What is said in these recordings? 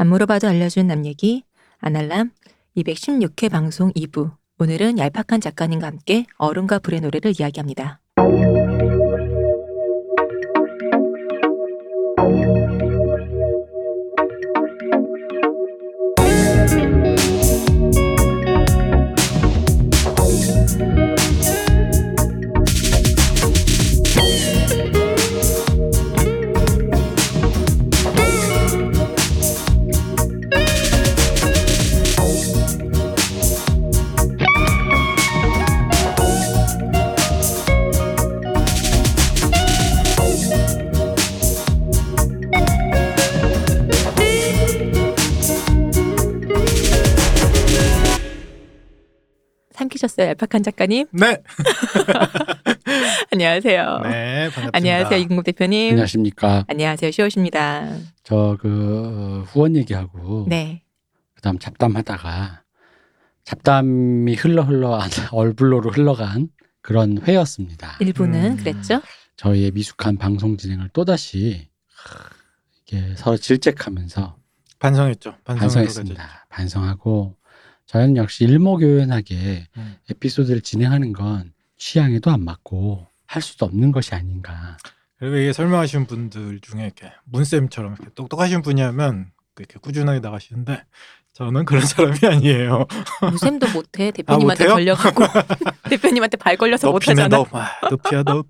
안 물어봐도 알려준 남 얘기 아날람 216회 방송 2부 오늘은 얄팍한 작가님과 함께 어른과 불의 노래를 이야기합니다. 삼키셨어요, 얄팍한 작가님? 네. 안녕하세요. 네, 반갑습니다. 안녕하세요, 이근국 대표님. 안녕하십니까. 안녕하세요, 시옷입니다. 저 그 후원 얘기하고 네. 그다음 잡담하다가 잡담이 흘러 흘러 안- 얼블로로 흘러간 그런 회였습니다. 일부는 음. 그랬죠? 저희의 미숙한 방송 진행을 또다시 이게 서로 질책하면서 반성했죠. 반성했습니다. 반성하고 저희는 역시 일목요연하게 음. 에피소드를 진행하는 건 취향에도 안 맞고 할 수도 없는 것이 아닌가. 그리고 이게 설명하시는 분들 중에 이렇게 문쌤처럼 이렇게 똑똑하신 분이라면 이렇게 꾸준하게 나가시는데 저는 그런 사람이 아니에요. 무샘도 못해. 대표님한테 못해요? 걸려가고 대표님한테 발 걸려서 못하잖아. 너, 아, 너 피야 너.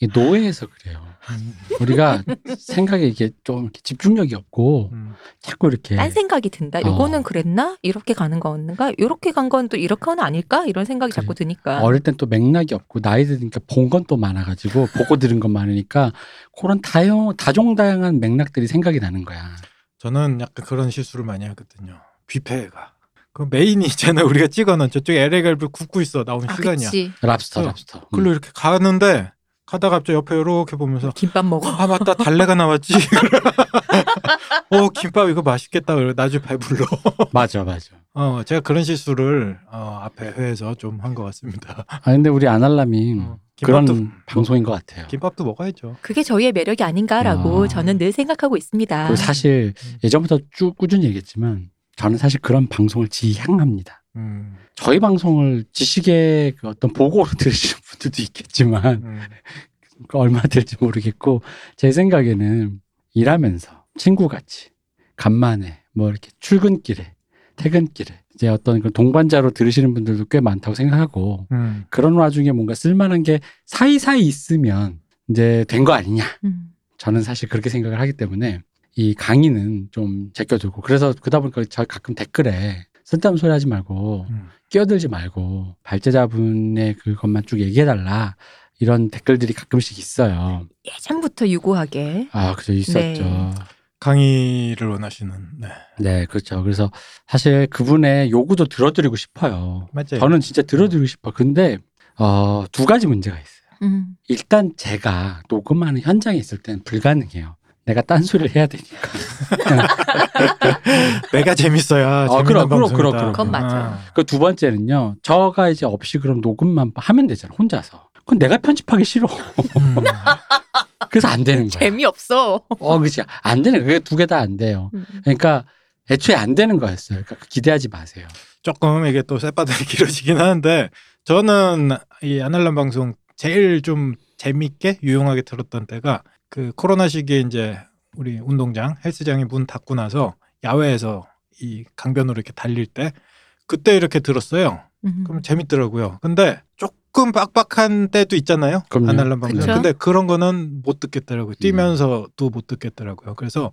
이게 노예해서 그래요. 음, 우리가 생각에 이게 좀 이렇게 집중력이 없고 음. 자꾸 이렇게 딴 생각이 든다. 어. 요거는 그랬나? 이렇게 가는 거였는가? 이렇게 간 건 또 이렇게 는 아닐까? 이런 생각이 자꾸 드니까. 어릴 땐 또 맥락이 없고 나이 드니까 본 건 또 많아가지고 보고 들은 건 많으니까 그런 다양 다종다양한 맥락들이 생각이 나는 거야. 저는 약간 그런 실수를 많이 하거든요. 뷔페가. 그 메인이 있잖아. 우리가 찍어놓은 저쪽에 LA 갈비 굽고 있어. 나오는 아, 시간이야. 그치. 랍스터, 어. 랍스터. 음. 그걸로 이렇게 가는데 가다가 갑자기 옆에 이렇게 보면서 김밥 먹어. 아 맞다 달래가 나왔지. 어 김밥 이거 맛있겠다. 그래 나중에 배불러. 맞아, 맞아. 어 제가 그런 실수를 어, 앞에 회에서 좀 한 것 같습니다. 아 근데 우리 아날람이 어, 그런 방송인 것 같아요. 김밥도 먹어야죠. 그게 저희의 매력이 아닌가라고 아. 저는 늘 생각하고 있습니다. 사실 음. 예전부터 쭉 꾸준히 얘기했지만 저는 사실 그런 방송을 지향합니다. 음, 저희 방송을 지식의 그 어떤 보고로 들으시는 분들도 있겠지만 음, 그 얼마 될지 모르겠고 제 생각에는 일하면서 친구같이 간만에 뭐 이렇게 출근길에 퇴근길에 이제 어떤 그 동반자로 들으시는 분들도 꽤 많다고 생각하고 음. 그런 와중에 뭔가 쓸만한 게 사이사이 있으면 이제 된 거 아니냐 음. 저는 사실 그렇게 생각을 하기 때문에 이 강의는 좀 제껴두고 그래서 그러다 보니까 저 가끔 댓글에 쓸데없는 소리 하지 말고 음. 끼어들지 말고 발제자분의 그것만 쭉 얘기해달라 이런 댓글들이 가끔씩 있어요. 예전부터 유고하게 아, 그죠. 있었죠. 네. 강의를 원하시는 네 네, 그렇죠. 그래서 사실 그분의 요구도 들어드리고 싶어요. 맞아요. 저는 진짜 들어드리고 싶어. 근데, 어, 두 가지 문제가 있어요. 음. 일단 제가 녹음하는 현장에 있을 때는 불가능해요. 내가 딴소리를 해야 되니까. 내가 재밌어야 어, 재밌는 그럼, 그럼. 그럼, 그럼. 그건 맞아. 아, 그두 번째는요. 저가 이제 없이 그럼 녹음만 하면 되잖아. 혼자서. 그건 내가 편집하기 싫어. 음. 그래서 안 되는 거야. 재미없어. 어, 그치. 안 되는 거야. 그게 두 개 다 안 돼요. 음. 그러니까 애초에 안 되는 거였어요. 그러니까 기대하지 마세요. 조금 이게 또 쌔바닥이 길어지긴 하는데 저는 이 아날람 방송 제일 좀 재밌게 유용하게 들었던 때가 그 코로나 시기에 이제 우리 운동장 헬스장이 문 닫고 나서 야외에서 이 강변으로 이렇게 달릴 때 그때 이렇게 들었어요. 음. 그럼 재밌더라고요. 근데 조금 빡빡한 때도 있잖아요. 그럼요. 아날람 방송. 근데 그런 거는 못 듣겠더라고요. 뛰면서도 못 듣겠더라고요. 그래서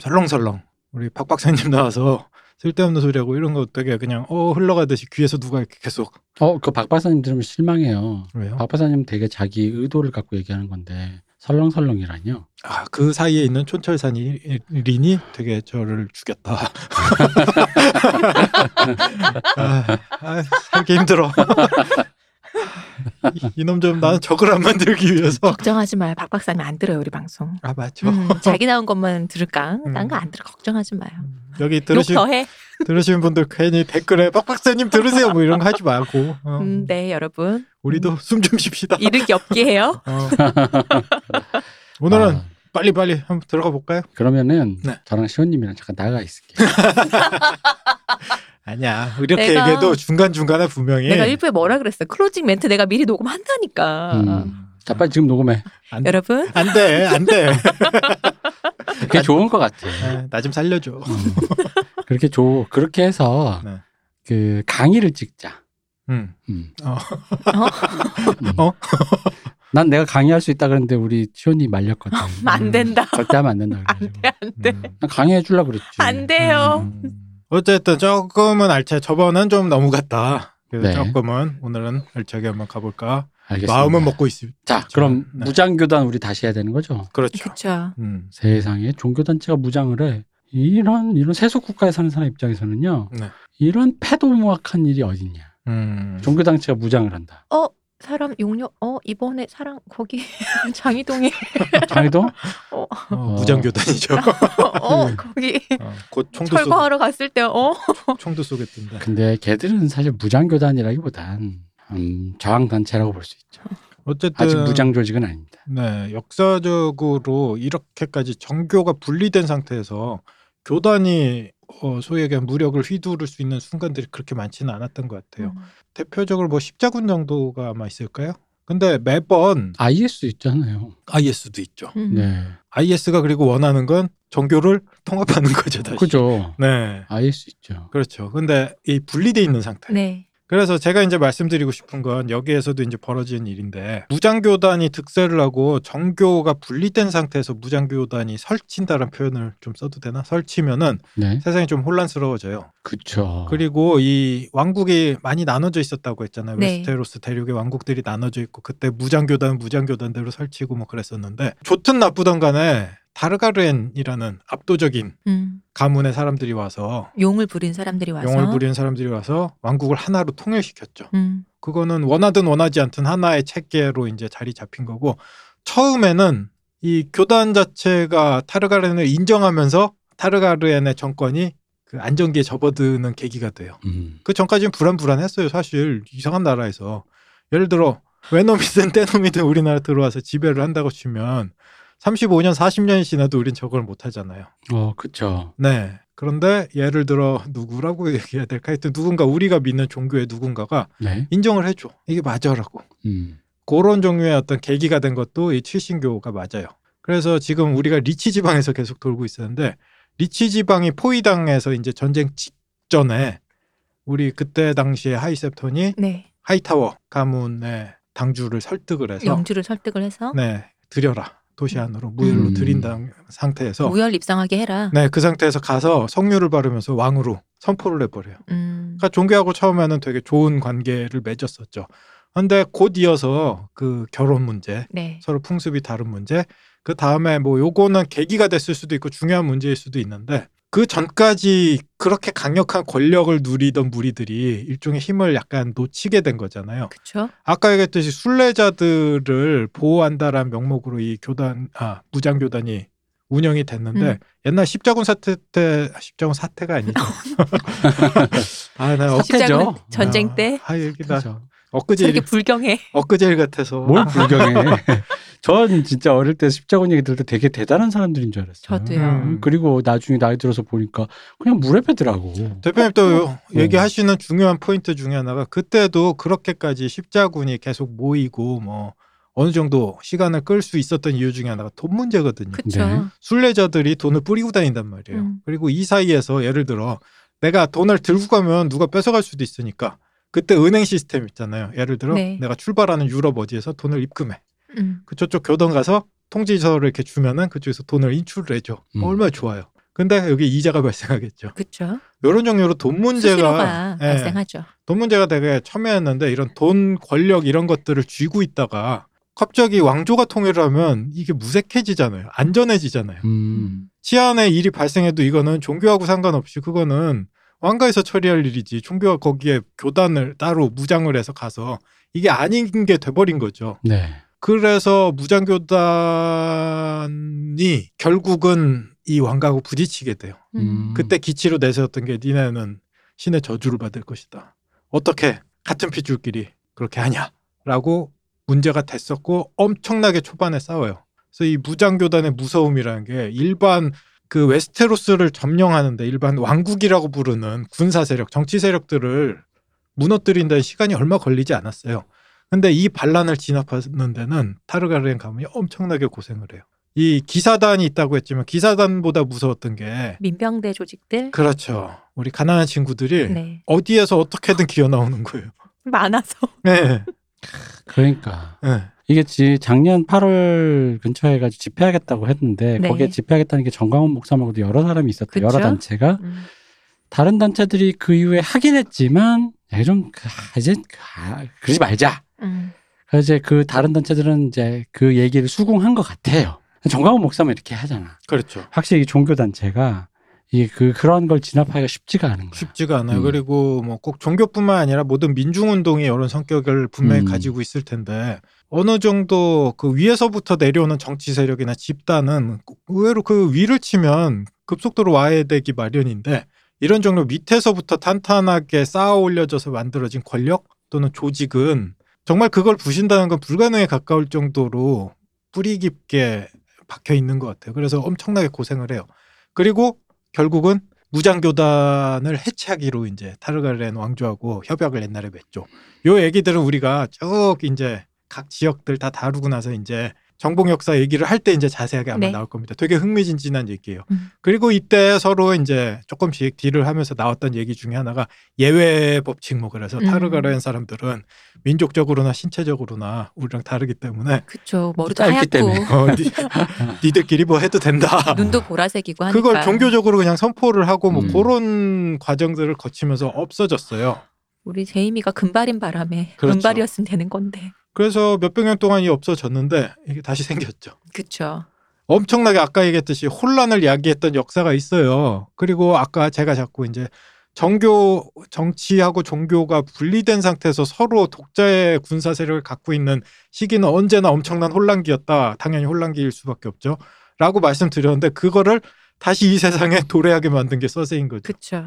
설렁설렁 우리 박 박사님 나와서 쓸데없는 소리하고 이런 거 되게 그냥 어 흘러가듯이 귀에서 누가 이렇게 계속 어, 그 박 박사님 들으면 실망해요. 왜요? 박 박사님 되게 자기 의도를 갖고 얘기하는 건데 설렁설렁이라뇨. 아 그 사이에 있는 촌철산인이 되게 저를 죽였다. 아, 아, 살기 힘들어. 이- 이놈 좀 나는 적을 안 만들기 위해서. 걱정하지 마요. 박 박사님 안 들어요 우리 방송. 아 맞죠. 음, 자기 나온 것만 들을까? 음. 딴거 안 들어. 걱정하지 마요. 여기 욕 들으신 더해. 들으신 분들 괜히 댓글에 박 박사님 들으세요 뭐 이런 거 하지 말고 어, 음, 네 여러분 우리도 숨좀 쉽시다. 이르기 없게 해요. 어. 오늘은 아, 빨리 빨리 한번 들어가 볼까요? 그러면은 네. 저랑 시원님이랑 잠깐 나가 있을게. 아니야. 이렇게 내가- 얘기해도 중간 중간에 분명히 내가 일부에 뭐라 그랬어? 클로징 멘트 내가 미리 녹음한다니까. 음. 자 빨리 지금 녹음해. 안, 여러분 안 돼, 안 돼. 그게 좋은 것 같아. 나좀 살려줘. 음. 그렇게 좋 그렇게 해서 네. 그 강의를 찍자. 음. 음. 어. 음. 어? 난 내가 강의할 수 있다 그랬는데 우리 시원이 말렸거든. 안 된다. 절대 하면 안 된다 안. 돼, 안 돼. 음. 난 강의해 주려고 그랬지. 안 돼요. 음. 어쨌든 조금은 알차. 저번은 좀 너무 갔다. 그래서 네. 조금은 오늘은 알차게 한번 가볼까. 알겠습니다. 마음은 먹고 있습니다. 자, 그럼 네. 무장교단 우리 다시 해야 되는 거죠? 그렇죠. 그쵸. 음. 세상에 종교단체가 무장을 해. 이런 이런 세속 국가에 사는 사람 입장에서는요. 네. 이런 패도무악한 일이 어딨냐. 음. 종교단체가 무장을 한다. 어 사람 용역 어 이번에 사랑 거기 장이동에 장애도 어, 어, 무장교단이죠. 어 음. 거기 어, 곧 총도 쏘 철거하러 갔을 때 어 총도 쏘겠던데. 근데 걔들은 사실 무장교단이라기보단 음, 저항단체라고 볼 수 있죠. 어쨌든 아직 무장 조직은 아닙니다. 네, 역사적으로 이렇게까지 정교가 분리된 상태에서 교단이 어, 소위 얘기한 무력을 휘두를 수 있는 순간들이 그렇게 많지는 않았던 것 같아요. 대표적으로 뭐 십자군 정도가 아마 있을까요? 근데 매번 IS 있잖아요. IS도 있죠. 음. 네. IS가 그리고 원하는 건 정교를 통합하는 거죠, 다시. 그죠. 네. IS 있죠. 그렇죠. 근데 이 분리돼 있는 상태. 네. 그래서 제가 이제 말씀드리고 싶은 건 여기에서도 이제 벌어지는 일인데 무장교단이 득세를 하고 정교가 분리된 상태에서 무장교단이 설친다는 표현을 좀 써도 되나? 설치면은 네. 세상이 좀 혼란스러워져요. 그쵸. 그리고 이 왕국이 많이 나눠져 있었다고 했잖아요. 네. 웨스테로스 대륙의 왕국들이 나눠져 있고 그때 무장교단은 무장교단대로 설치고 뭐 그랬었는데 좋든 나쁘든 간에 다르가르엔이라는 압도적인 음. 가문의 사람들이 와서 용을 부린 사람들이 와서 용을 부리는 사람들이 와서 왕국을 하나로 통일시켰죠. 음. 그거는 원하든 원하지 않든 하나의 체계로 이제 자리 잡힌 거고 처음에는 이 교단 자체가 타르가렌을 인정하면서 타르가르엔의 정권이 그 안정기에 접어드는 계기가 돼요. 음. 그 전까지는 불안불안했어요. 사실 이상한 나라에서 예를 들어 외놈이든 떼놈이든 우리나라 들어와서 지배를 한다고 치면 35년 40년이 지나도 우린 저걸 못 하잖아요. 어, 그쵸. 네. 그런데 예를 들어 누구라고 얘기해야 될까? 하여튼 누군가 우리가 믿는 종교의 누군가가 네. 인정을 해줘. 이게 맞아라고. 음. 그런 종류의 어떤 계기가 된 것도 이 칠신교가 맞아요. 그래서 지금 우리가 리치 지방에서 계속 돌고 있었는데 리치 지방이 포위당해서 이제 전쟁 직전에 우리 그때 당시에 High Septon이 네. 하이타워 가문의 당주를 설득을 해서 영주를 설득을 해서 네 드려라 도시 안으로 무혈로 음. 드린다 상태에서 무혈 입상하게 해라. 네 그 상태에서 가서 성류를 바르면서 왕으로 선포를 해버려요. 음. 그러니까 종교하고 처음에는 되게 좋은 관계를 맺었었죠. 근데 곧 이어서 그 결혼 문제, 네. 서로 풍습이 다른 문제, 그 다음에 뭐 요거는 계기가 됐을 수도 있고 중요한 문제일 수도 있는데 그 전까지 그렇게 강력한 권력을 누리던 무리들이 일종의 힘을 약간 놓치게 된 거잖아요. 그렇죠. 아까 얘기했듯이 순례자들을 보호한다라는 명목으로 이 교단, 아 무장 교단이 운영이 됐는데 음. 옛날 십자군 사태 때 십자군 사태가 아니죠. 아, 나 엊, 십자군 십자군 전쟁 때 아, 여기 나 그죠. 엊그제 일, 불경해. 엊그제 일 같아서. 뭘 불경해. 전 진짜 어릴 때 십자군 얘기 들을 때 되게 대단한 사람들인 줄 알았어요. 저도요. 음. 그리고 나중에 나이 들어서 보니까 그냥 물에 빼더라고. 대표님 또 어. 얘기하시는 중요한 포인트 중에 하나가 그때도 그렇게까지 십자군이 계속 모이고 뭐 어느 정도 시간을 끌 수 있었던 이유 중에 하나가 돈 문제거든요. 그렇죠. 네. 순례자들이 돈을 뿌리고 다닌단 말이에요. 음. 그리고 이 사이에서 예를 들어 내가 돈을 들고 가면 누가 뺏어갈 수도 있으니까 그때 은행 시스템 있잖아요. 예를 들어 네. 내가 출발하는 유럽 어디에서 돈을 입금해. 음. 그 저쪽 교동 가서 통지서를 이렇게 주면은 그쪽에서 돈을 인출을 해줘. 음. 얼마나 좋아요. 근데 여기 이자가 발생하겠죠. 그렇죠. 이런 종류로 돈 문제가 수수료가 예, 발생하죠. 돈 문제가 되게 첨예했는데 이런 돈 권력 이런 것들을 쥐고 있다가 갑자기 왕조가 통일을 하면 이게 무색해지잖아요. 안전해지잖아요. 음. 치안에 일이 발생해도 이거는 종교하고 상관없이 그거는 왕가에서 처리할 일이지 종교가 거기에 교단을 따로 무장을 해서 가서 이게 아닌 게 돼버린 거죠. 네. 그래서 무장교단이 결국은 이 왕가하고 부딪히게 돼요. 음. 그때 기치로 내세웠던 게 니네는 신의 저주를 받을 것이다. 어떻게 같은 핏줄끼리 그렇게 하냐? 라고 문제가 됐었고 엄청나게 초반에 싸워요. 그래서 이 무장교단의 무서움이라는 게 일반 그 웨스테로스를 점령하는데 일반 왕국이라고 부르는 군사 세력, 정치 세력들을 무너뜨린다는 시간이 얼마 걸리지 않았어요. 근데 이 반란을 진압하는 데는 타르가렌 가문이 엄청나게 고생을 해요. 이 기사단이 있다고 했지만 기사단보다 무서웠던 게 민병대 조직들 그렇죠. 우리 가난한 친구들이 네. 어디에서 어떻게든 기어 나오는 거예요. 많아서 네. 그러니까 네. 이게 지 작년 8월 근처에 가지고 집회하겠다고 했는데 네. 거기에 집회하겠다는 게 정광훈 목사 말고도 여러 사람이 있었대. 그쵸? 여러 단체가 음. 다른 단체들이 그 이후에 하긴 했지만 야, 좀 그, 아, 이제 아, 그러지 말자. 음. 그래서 이제 그 다른 단체들은 이제 그 얘기를 수긍한 것 같아요. 정광훈 목사만 이렇게 하잖아. 그렇죠. 확실히 이 종교 단체가 이게 그 그런 걸 진압하기가 쉽지가 않은 거야. 쉽지가 않아요. 음. 그리고 뭐 꼭 종교뿐만 아니라 모든 민중 운동이 이런 성격을 분명히 음. 가지고 있을 텐데 어느 정도 그 위에서부터 내려오는 정치 세력이나 집단은 의외로 그 위를 치면 급속도로 와해되기 마련인데 이런 종류 밑에서부터 탄탄하게 쌓아 올려져서 만들어진 권력 또는 조직은 정말 그걸 부신다는 건 불가능에 가까울 정도로 뿌리 깊게 박혀 있는 것 같아요. 그래서 엄청나게 고생을 해요. 그리고 결국은 무장교단을 해체하기로 이제 타르가렌 왕조하고 협약을 옛날에 맺죠. 요 얘기들은 우리가 쭉 이제 각 지역들 다 다루고 나서 이제 정복 역사 얘기를 할 때 이제 자세하게 아마 네. 나올 겁니다. 되게 흥미진진한 얘기예요. 음. 그리고 이때 서로 이제 조금씩 딜을 하면서 나왔던 얘기 중에 하나가 예외 법칙 뭐 그래서 음. 타르가렌 사람들은 민족적으로나 신체적으로나 우리랑 다르기 때문에 그쵸 머리도 하얗고 때문에. 어, 니, 니들끼리 뭐 해도 된다. 눈도 보라색이고 하니까 그걸 종교적으로 그냥 선포를 하고 뭐 음. 그런 과정들을 거치면서 없어졌어요. 우리 제이미가 금발인 바람에 그렇죠. 금발이었으면 되는 건데 그래서 몇백 년 동안 이 없어졌는데 이게 다시 생겼죠. 그쵸 엄청나게 아까 얘기했듯이 혼란을 야기했던 역사가 있어요. 그리고 아까 제가 자꾸 이제 정교 정치하고 종교가 분리된 상태에서 서로 독자의 군사 세력을 갖고 있는 시기는 언제나 엄청난 혼란기였다. 당연히 혼란기일 수밖에 없죠. 라고 말씀드렸는데 그거를 다시 이 세상에 도래하게 만든 게 서세이인 거죠. 그쵸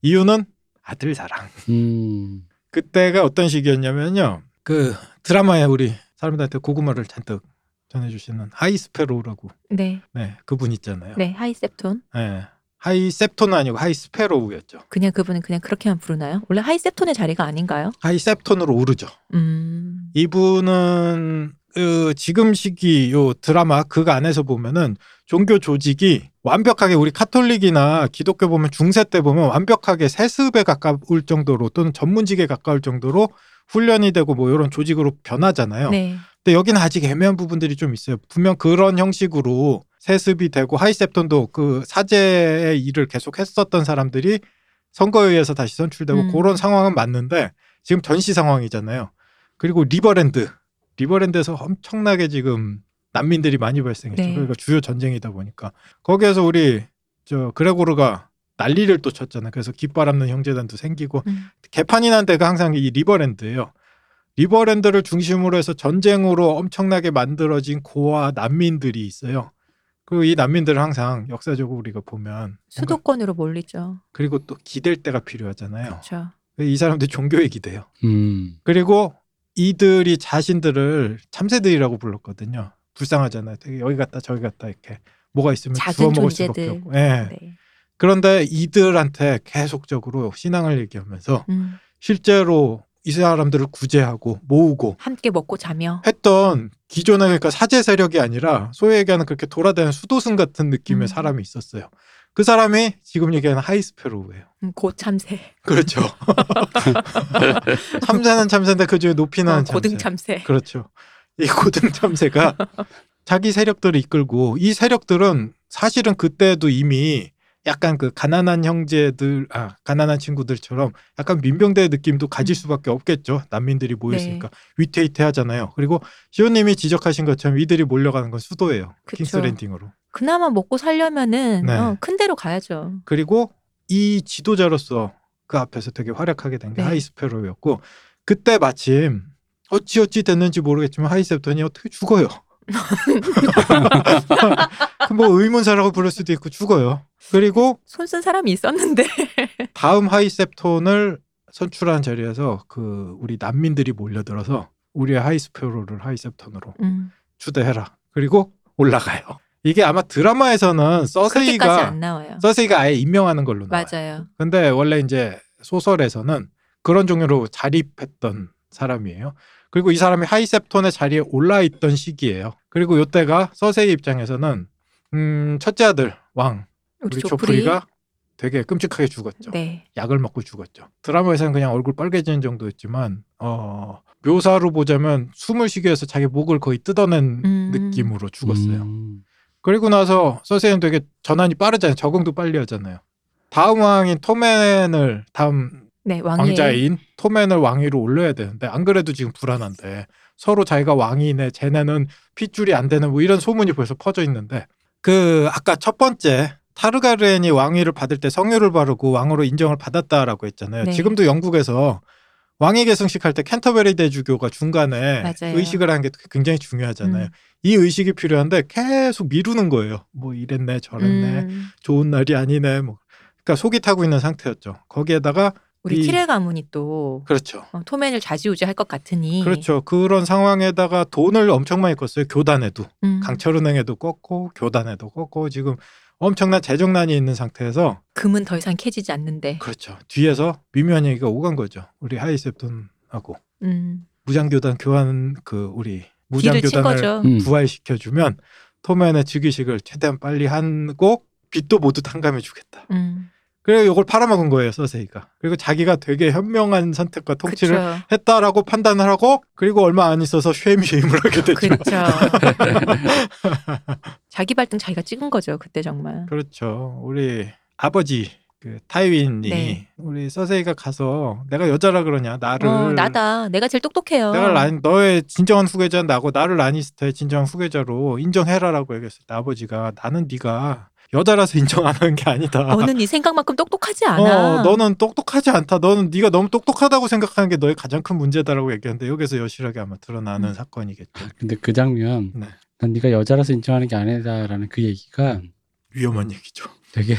이유는 아들 사랑. 음. 그때가 어떤 시기였냐면요. 그 드라마에 우리 사람들한테 고구마를 잔뜩 전해주시는 High Sparrow라고 네 네 그분 있잖아요. 네, 하이셉톤 네. 하이셉톤은 아니고 하이스페로우였죠. 그냥 그분은 그냥 그렇게만 부르나요? 원래 하이셉톤의 자리가 아닌가요? 하이셉톤으로 오르죠. 음 이분은 그 지금 시기 요 드라마 그 안에서 보면은 종교 조직이 완벽하게 우리 카톨릭이나 기독교 보면 중세 때 보면 완벽하게 세습에 가까울 정도로 또는 전문직에 가까울 정도로 훈련이 되고 뭐 이런 조직으로 변하잖아요. 네 근데 여기는 아직 애매한 부분들이 좀 있어요. 분명 그런 형식으로 세습이 되고 High Septon도 그 사제의 일을 계속 했었던 사람들이 선거에 의해서 다시 선출되고 음. 그런 상황은 맞는데 지금 전시 상황이잖아요. 그리고 리버랜드, 리버랜드에서 엄청나게 지금 난민들이 많이 발생했죠. 네. 그러니까 주요 전쟁이다 보니까 거기에서 우리 저 그레고르가 난리를 또 쳤잖아요. 그래서 깃발 없는 형제단도 생기고 음. 개판이 난 데가 항상 이 리버랜드예요. 리버랜드를 중심으로 해서 전쟁으로 엄청나게 만들어진 고아 난민들이 있어요. 그리고 이 난민들은 항상 역사적으로 우리가 보면 수도권으로 몰리죠 그리고 또 기댈 때가 필요하잖아요. 그렇죠 이 사람들 종교에 기대요. 음. 그리고 이들이 자신들을 참새들이라고 불렀거든요. 불쌍하잖아요. 되게 여기 갔다 저기 갔다 이렇게 뭐가 있으면 주워 먹을 수밖에. 없고. 예. 네. 그런데 이들한테 계속적으로 신앙을 얘기하면서 음. 실제로 이 사람들을 구제하고 모으고 함께 먹고 자며 했던 기존의 그러니까 사제 세력이 아니라 소위 얘기하는 그렇게 돌아다니는 수도승 같은 느낌의 음. 사람이 있었어요. 그 사람이 지금 얘기하는 하이스페로우예요. 음, 곧 참새 그렇죠. 참새는 참새인데 그 중에 높이 나는 어, 참새. 고등 참새 그렇죠. 이 고등 참새가 자기 세력들을 이끌고 이 세력들은 사실은 그때도 이미 약간 그 가난한 형제들, 아 가난한 친구들처럼 약간 민병대 느낌도 가질 음. 수밖에 없겠죠. 난민들이 모였으니까 네. 위태위태하잖아요. 그리고 시호님이 지적하신 것처럼 이들이 몰려가는 건 수도예요. 그쵸. 킹스랜딩으로. 그나마 먹고 살려면은 네. 어, 큰 데로 가야죠 그리고 이 지도자로서 그 앞에서 되게 활약하게 된게 네. 하이스페로였고 그때 마침 어찌 어찌 됐는지 모르겠지만 하이셉턴이 어떻게 죽어요. 그뭐 의문사라고 부를 수도 있고 죽어요. 그리고 손 쓴 사람이 있었는데 다음 하이셉톤을 선출한 자리에서 그 우리 난민들이 몰려들어서 우리의 하이스페로를 하이셉턴으로 음. 추대해라. 그리고 올라가요. 이게 아마 드라마에서는 서세이가. 서세이가 아예 임명하는 걸로 나와요. 맞아요. 근데 원래 이제 소설에서는 그런 종류로 자립했던 사람이에요. 그리고 이 사람이 하이셉톤의 자리에 올라 있던 시기예요. 그리고 이때가 서세이 입장에서는 음, 첫째 아들 왕 우리 우리 조프리. 조프리 가 되게 끔찍하게 죽었죠. 네. 약을 먹고 죽었죠. 드라마에서는 그냥 얼굴 빨개지는 정도였지만 어, 묘사로 보자면 숨을 쉬기 위해서 자기 목을 거의 뜯어낸 음. 느낌으로 죽었어요. 음. 그리고 나서 서세이는 되게 전환이 빠르잖아요. 적응도 빨리 하잖아요. 다음 왕인 토맨을 다음 네, 왕자인 토맨을 왕위로 올려야 되는데 안 그래도 지금 불안한데 서로 자기가 왕이네 쟤네는 핏줄이 안 되는 뭐 이런 소문이 벌써 퍼져 있는데 그 아까 첫 번째 타르가르엔이 왕위를 받을 때 성유를 바르고 왕으로 인정을 받았다라고 했잖아요. 네. 지금도 영국에서 왕위 계승식 할 때 캔터베리 대주교가 중간에 맞아요. 의식을 하는 게 굉장히 중요하잖아요. 음. 이 의식이 필요한데 계속 미루는 거예요. 뭐 이랬네 저랬네 음. 좋은 날이 아니네 뭐 그러니까 속이 타고 있는 상태였죠. 거기에다가 우리 이- 티레 가문이 또 그렇죠. 어, 토맨을 좌지우지할 것 같으니 그렇죠. 그런 상황에다가 돈을 엄청 많이 껐어요. 교단에도 음. 강철은행에도 껐고 교단에도 껐고 지금 엄청난 재정난이 있는 상태에서 금은 더 이상 캐지지 않는데. 그렇죠. 뒤에서 미묘한 얘기가 오간 거죠. 우리 하이셉톤하고 음. 무장교단 교환 그 우리 무장교단을. 음. 부활시켜 주면 토맨의 즉위식을 최대한 빨리 하고 빚도 모두 탕감해 주겠다. 음. 그래 이걸 팔아먹은 거예요 서세이가. 그리고 자기가 되게 현명한 선택과 통치를 그렇죠. 했다라고 판단을 하고 그리고 얼마 안 있어서 쉐임쉐임을 하게 됐죠. 그렇죠. 자기 발등 자기가 찍은 거죠. 그때 정말. 그렇죠. 우리 아버지 그 타이윈이 네. 우리 서세이가 가서 내가 여자라 그러냐 나를 어, 나다. 내가 제일 똑똑해요. 내가 란, 너의 진정한 후계자 나고 나를 라니스터의 진정한 후계자로 인정해라라고 얘기했을 때 아버지가 나는 네가 여자라서 인정 안 하는 게 아니다. 너는 네 생각만큼 똑똑하지 않아. 어, 너는 똑똑하지 않다. 너는 네가 너무 똑똑하다고 생각하는 게 너의 가장 큰 문제다라고 얘기하는데 여기서 여실하게 아마 드러나는 음. 사건이겠죠. 근데 그 장면 네. 난 네가 여자라서 인정하는 게 아니다라는 그 얘기가 위험한 얘기죠. 되게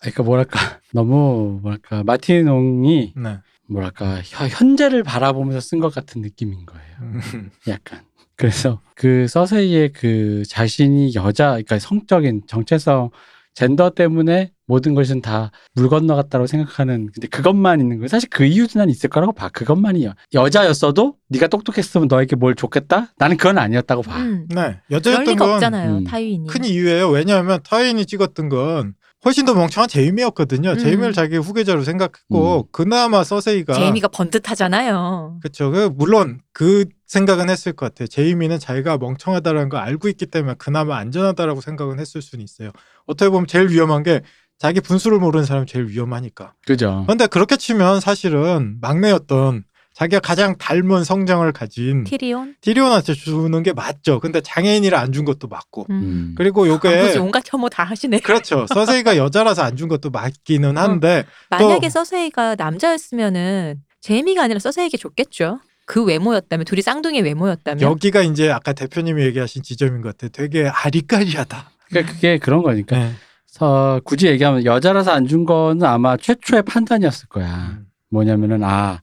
그러니까 뭐랄까 너무 뭐랄까 마티농이 네. 뭐랄까 혀- 현재를 바라보면서 쓴 것 같은 느낌인 거예요. 음, 약간 그래서 그 서세이의 그 자신이 여자 그러니까 성적인 정체성 젠더 때문에 모든 것은 다 물 건너갔다고 생각하는 근데 그것만 있는 거예요. 사실 그 이유도 난 있을 거라고 봐. 그것만이요. 여자였어도 네가 똑똑했으면 너에게 뭘 줬겠다? 나는 그건 아니었다고 봐. 음. 네. 여자였던 건 없잖아요. 음. 타이윈이. 큰 이유예요. 왜냐하면 타인이 찍었던 건 훨씬 더 멍청한 제이미였거든요. 음. 제이미를 자기 후계자로 생각했고 음. 그나마 서세이가 제이미가 번듯하잖아요. 그렇죠. 그 물론 그 생각은 했을 것 같아요. 제이미는 자기가 멍청하다라는 걸 알고 있기 때문에 그나마 안전하다라고 생각은 했을 수는 있어요. 어떻게 보면 제일 위험한 게 자기 분수를 모르는 사람이 제일 위험하니까. 그죠? 그런데 그렇게 치면 사실은 막내였던 자기가 가장 닮은 성장을 가진 티리온. 티리온한테 주는 게 맞죠. 근데 장애인이라 안 준 것도 맞고. 음. 음. 그리고 요게 아버지 온갖 혐오 다 하시네. 그렇죠. 서세이가 여자라서 안 준 것도 맞기는 한데 만약에 서세이가 남자였으면은 제이미가 아니라 서세이에게 줬겠죠. 그 외모였다면 둘이 쌍둥이 외모였다면. 여기가 이제 아까 대표님이 얘기하신 지점인 것 같아요. 되게 아리까리하다. 그러니까 그게 그런 거니까. 네. 서 굳이 얘기하면 여자라서 안 준 거는 아마 최초의 판단이었을 거야. 음. 뭐냐면은 아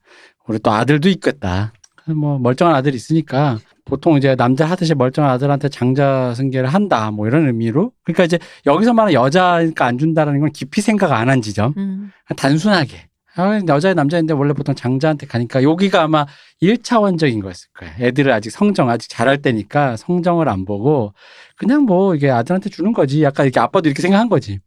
우리 또 아들도 있겠다. 뭐 멀쩡한 아들이 있으니까 보통 이제 남자 하듯이 멀쩡한 아들한테 장자 승계를 한다. 뭐 이런 의미로. 그러니까 이제 여기서 말하는 여자니까 안 준다라는 건 깊이 생각 안 한 지점. 음. 단순하게. 아, 여자의 남자인데 원래 보통 장자한테 가니까 여기가 아마 1차원적인 거였을 거예요. 애들을 아직 성정, 아직 자랄 때니까 성정을 안 보고 그냥 뭐 이게 아들한테 주는 거지. 약간 이렇게 아빠도 이렇게 생각한 거지.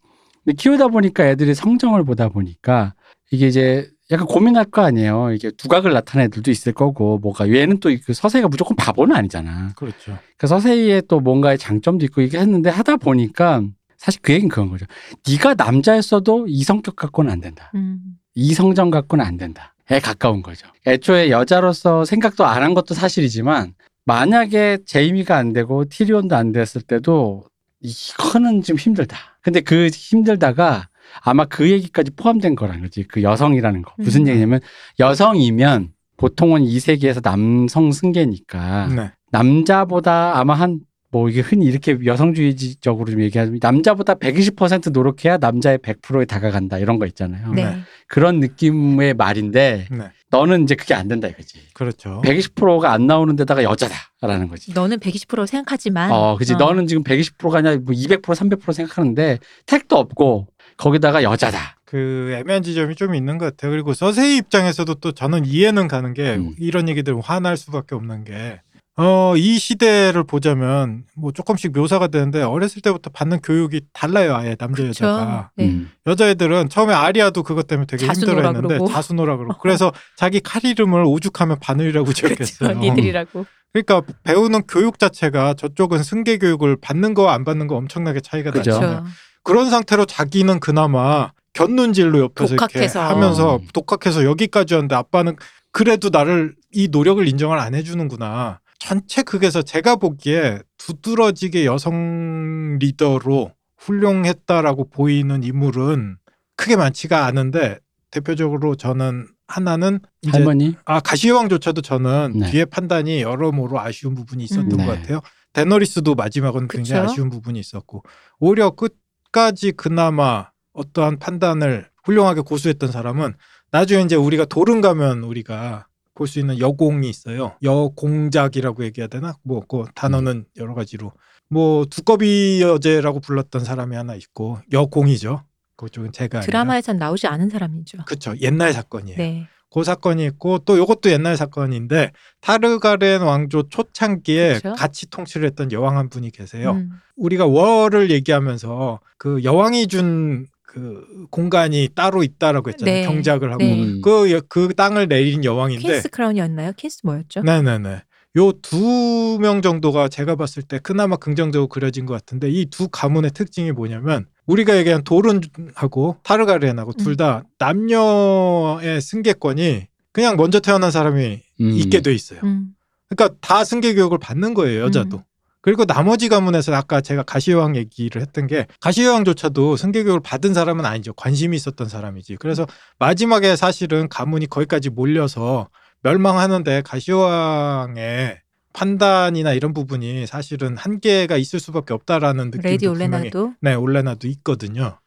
근데 키우다 보니까 애들이 성정을 보다 보니까 이게 이제 약간 고민할 거 아니에요. 이게 두각을 나타낸 애들도 있을 거고 뭐가 얘는 또그 서세이가 무조건 바보는 아니잖아. 그렇죠. 그 서세이의 또 뭔가의 장점도 있고 이게 했는데 하다 보니까 사실 그 얘기는 그런 거죠. 네가 남자였어도 이 성격 갖고는 안 된다. 음. 이 성정 갖고는 안 된다. 에 가까운 거죠. 애초에 여자로서 생각도 안 한 것도 사실이지만 만약에 제이미가 안 되고 티리온도 안 됐을 때도 이거는 좀 힘들다. 근데 그 힘들다가 아마 그 얘기까지 포함된 거라는 거지. 그 여성이라는 거. 무슨 음. 얘기냐면 여성이면 보통은 이 세계에서 남성 승계니까 네. 남자보다 아마 한 뭐 이게 흔히 이렇게 여성주의적으로 좀 얘기하면 남자보다 120% 노력해야 남자의 100%에 다가간다 이런 거 있잖아요. 네. 네. 그런 느낌의 말인데 네. 너는 이제 그게 안 된다 이거지. 그렇죠. 120%가 안 나오는 데다가 여자다라는 거지. 너는 120% 생각하지만 어, 그지. 어. 너는 지금 120%가 아니라 뭐 200%, 300% 생각하는데 택도 없고 거기다가 여자다. 그 애매한 지점이 좀 있는 것 같아요. 그리고 서세이 입장에서도 또 저는 이해는 가는 게 음. 이런 얘기들 화날 수밖에 없는 게 어, 이 시대를 보자면 뭐 조금씩 묘사가 되는데 어렸을 때부터 받는 교육이 달라요. 아예 남자 그쵸. 여자가. 네. 음. 여자애들은 처음에 아리아도 그것 때문에 되게 힘들어 했는데 그러고. 자수노라 그러고 그래서 자기 칼 이름을 오죽하면 바늘이라고. 지었겠어요. 니들이라고. 그러니까 배우는 교육 자체가 저쪽은 승계 교육을 받는 거와 안 받는 거 엄청나게 차이가. 나잖아요. 그런 상태로 자기는 그나마 곁눈질로 옆에서 이렇게 독학해서. 하면서 음. 독학해서 여기까지 왔는데 아빠는 그래도 나를 이 노력을 인정을 안 해주는구나. 전체 극에서 제가 보기에 두드러지게 여성 리더로 훌륭했다라고 보이는 인물은 크게 많지가 않은데 대표적으로 저는 하나는 이제 할머니? 아 가시여왕조차도 저는 네. 뒤에 판단이 여러모로 아쉬운 부분이 있었던 음. 네. 것 같아요. 데너리스도 마지막은 굉장히 그쵸. 아쉬운 부분이 있었고 오히려 끝까지 그나마 어떠한 판단을 훌륭하게 고수했던 사람은 나중에 이제 우리가 도른 가면 우리가 볼 수 있는 여공이 있어요. 여공작이라고 얘기해야 되나? 뭐 그 단어는 여러 가지로 뭐 두꺼비 여제라고 불렀던 사람이 하나 있고 여공이죠. 그쪽은 제가. 드라마에선 나오지 않은 사람이죠. 그쵸 옛날 사건이에요. 네. 그 사건이 있고 또 이것도 옛날 사건인데 타르가렌 왕조 초창기에 그쵸. 같이 통치를 했던 여왕 한 분이 계세요. 음. 우리가 월을 얘기하면서 그 여왕이 준 그 공간이 따로 있다라고 했잖아요. 네. 경작을 하고 네. 음. 그그 땅을 내린 여왕인데 퀸스 크라운이었나요? 퀸스 뭐였죠? 네네네. 요 두 명 정도가 제가 봤을 때 그나마 긍정적으로 그려진 것 같은데 이 두 가문의 특징이 뭐냐면 우리가 얘기한 도른하고 타르가렌하고 음. 둘다 남녀의 승계권이 그냥 먼저 태어난 사람이 음. 있게 돼 있어요. 음. 그러니까 다 승계 교육을 받는 거예요, 여자도. 그리고 나머지 가문에서 아까 제가 가시여왕 얘기를 했던 게 가시여왕조차도 승계 교육을 받은 사람은 아니죠. 관심이 있었던 사람이지. 그래서 마지막에 사실은 가문이 거기까지 몰려서 멸망하는데 가시여왕의 판단이나 이런 부분이 사실은 한계가 있을 수밖에 없다라는 레이디 분명히 올레나도 네, 올레나도 있거든요.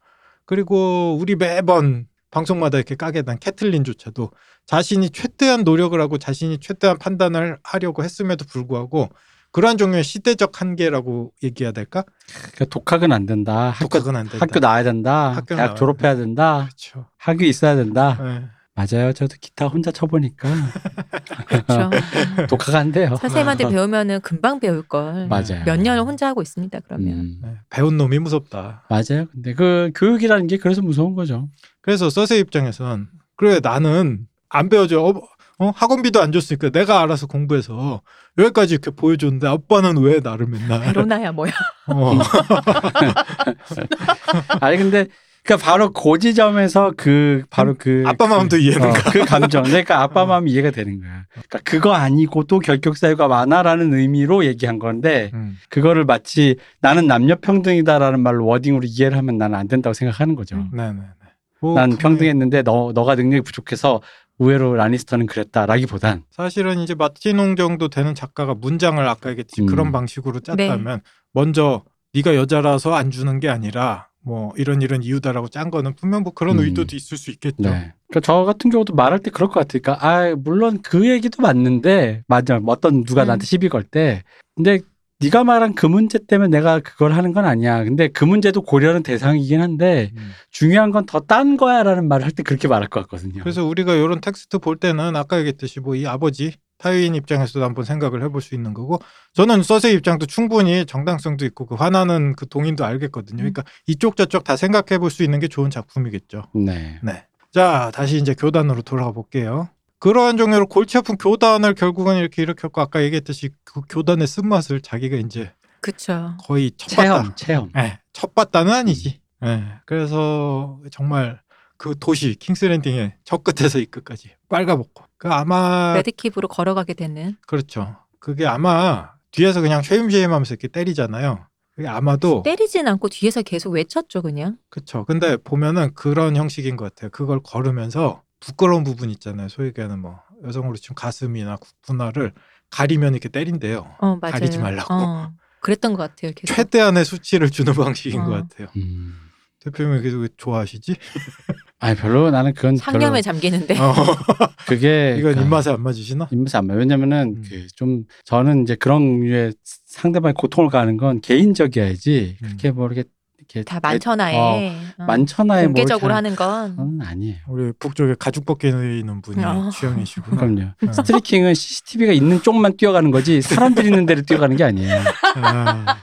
그리고 우리 매번 방송마다 이렇게 까게 된 캐틀린조차도 자신이 최대한 노력을 하고 자신이 최대한 판단을 하려고 했음에도 불구하고 그러한 종류의 시대적 한계라고 얘기해야 될까? 그러니까 독학은 안 된다. 학교, 독학은 안 된다. 학교 나와야 된다. 학교 대학 나와야 졸업해야 된다. 그렇죠. 학위 있어야 된다. 네. 맞아요. 저도 기타 혼자 쳐보니까 그렇죠. 독학 안 돼요. 선생님한테 배우면은 금방 배울 걸. 맞아요. 몇 년을 혼자 하고 있습니다. 그러면. 음, 네. 배운 놈이 무섭다. 맞아요. 근데 그 교육이라는 게 그래서 무서운 거죠. 그래서 서세 입장에선 그래 나는 안 배워줘. 어, 어? 학원비도 안 줬으니까 내가 알아서 공부해서 여기까지 이렇게 보여줬는데 아빠는 왜 나를 맨날 베로나야 뭐야? 어. 아니 근데 그러니까 바로 그 지점에서 그 바로 그 아빠 마음도 그, 이해는 어, 가. 그 감정. 그러니까 아빠 마음 이해가 되는 거야. 그러니까 그거 아니고도 결격 사유가 많아라는 의미로 얘기한 건데 음. 그거를 마치 나는 남녀 평등이다라는 말로 워딩으로 이해를 하면 나는 안 된다고 생각하는 거죠. 음. 네네네. 뭐난 평등했는데 너 너가 능력이 부족해서 의외로 라니스터는 그랬다라기보단 사실은 이제 마티농 정도 되는 작가가 문장을 아까 얘기했듯이 음. 그런 방식으로 짰다면 먼저 네가 여자라서 안 주는 게 아니라 뭐 이런 이런 이유다라고 짠 거는 분명 뭐 그런 음. 의도도 있을 수 있겠죠. 네. 그러니까 저 같은 경우도 말할 때 그럴 것 같으니까 아 물론 그 얘기도 맞는데 맞아 어떤 누가 음. 나한테 시비 걸 때 근데 네가 말한 그 문제 때문에 내가 그걸 하는 건 아니야. 근데 그 문제도 고려하는 대상이긴 한데 음. 중요한 건 더 딴 거야라는 말을 할 때 그렇게 말할 것 같거든요. 그래서 우리가 이런 텍스트 볼 때는 아까 얘기했듯이 뭐 이 아버지 타유인 입장에서도 한번 생각을 해볼 수 있는 거고 저는 서세 입장도 충분히 정당성도 있고 그 화나는 그 동인도 알겠거든요. 그러니까 이쪽 저쪽 다 생각해 볼 수 있는 게 좋은 작품이겠죠. 네. 네. 자, 다시 이제 교단으로 돌아가 볼게요. 그러한 종류로 골치 아픈 교단을 결국은 이렇게 일으켰고 아까 얘기했듯이 그 교단의 쓴맛을 자기가 이제 그렇죠. 거의 첫봤다. 체험, 체험. 네, 첫 봤다는 아니지. 네, 그래서 정말 그 도시 킹스랜딩의 저 끝에서 이 끝까지 빨가벗고 그 아마 레드킵으로 걸어가게 되는. 그렇죠. 그게 아마 뒤에서 그냥 쉐임쉐임하면서 이렇게 때리잖아요. 그게 아마도 때리진 않고 뒤에서 계속 외쳤죠, 그냥. 그렇죠. 근데 보면은 그런 형식인 것 같아요. 그걸 걸으면서 부끄러운 부분 있잖아요. 소위 얘기하는 뭐 여성으로 치면 가슴이나 분할을 가리면 이렇게 때린대요. 어, 맞아요. 가리지 말라고. 어. 그랬던 것 같아요. 계속. 최대한의 수치를 주는 방식인 어. 것 같아요. 음. 대표님이 계속 왜 좋아하시지? 아니 별로 나는 그건 상념에 별로 잠기는데. 어, 그게 이건 그러니까 입맛에 안 맞으시나? 입맛에 안 맞아요. 왜냐면은 음. 그좀 저는 이제 그런 류의 상대방의 고통을 가하는 건 개인적이어야지 음. 그렇게 뭐 이렇게 이렇게 다 만천하에 어, 만천하에 뭐 공개적으로 이렇게 하는 건건 아니에요. 우리 북쪽에 가죽 벗기는 분이 어. 취향이시구나. 그럼요. 어. 스트리킹은 CCTV가 있는 쪽만 뛰어가는 거지 사람들 있는 데를 뛰어가는 게 아니에요. 아,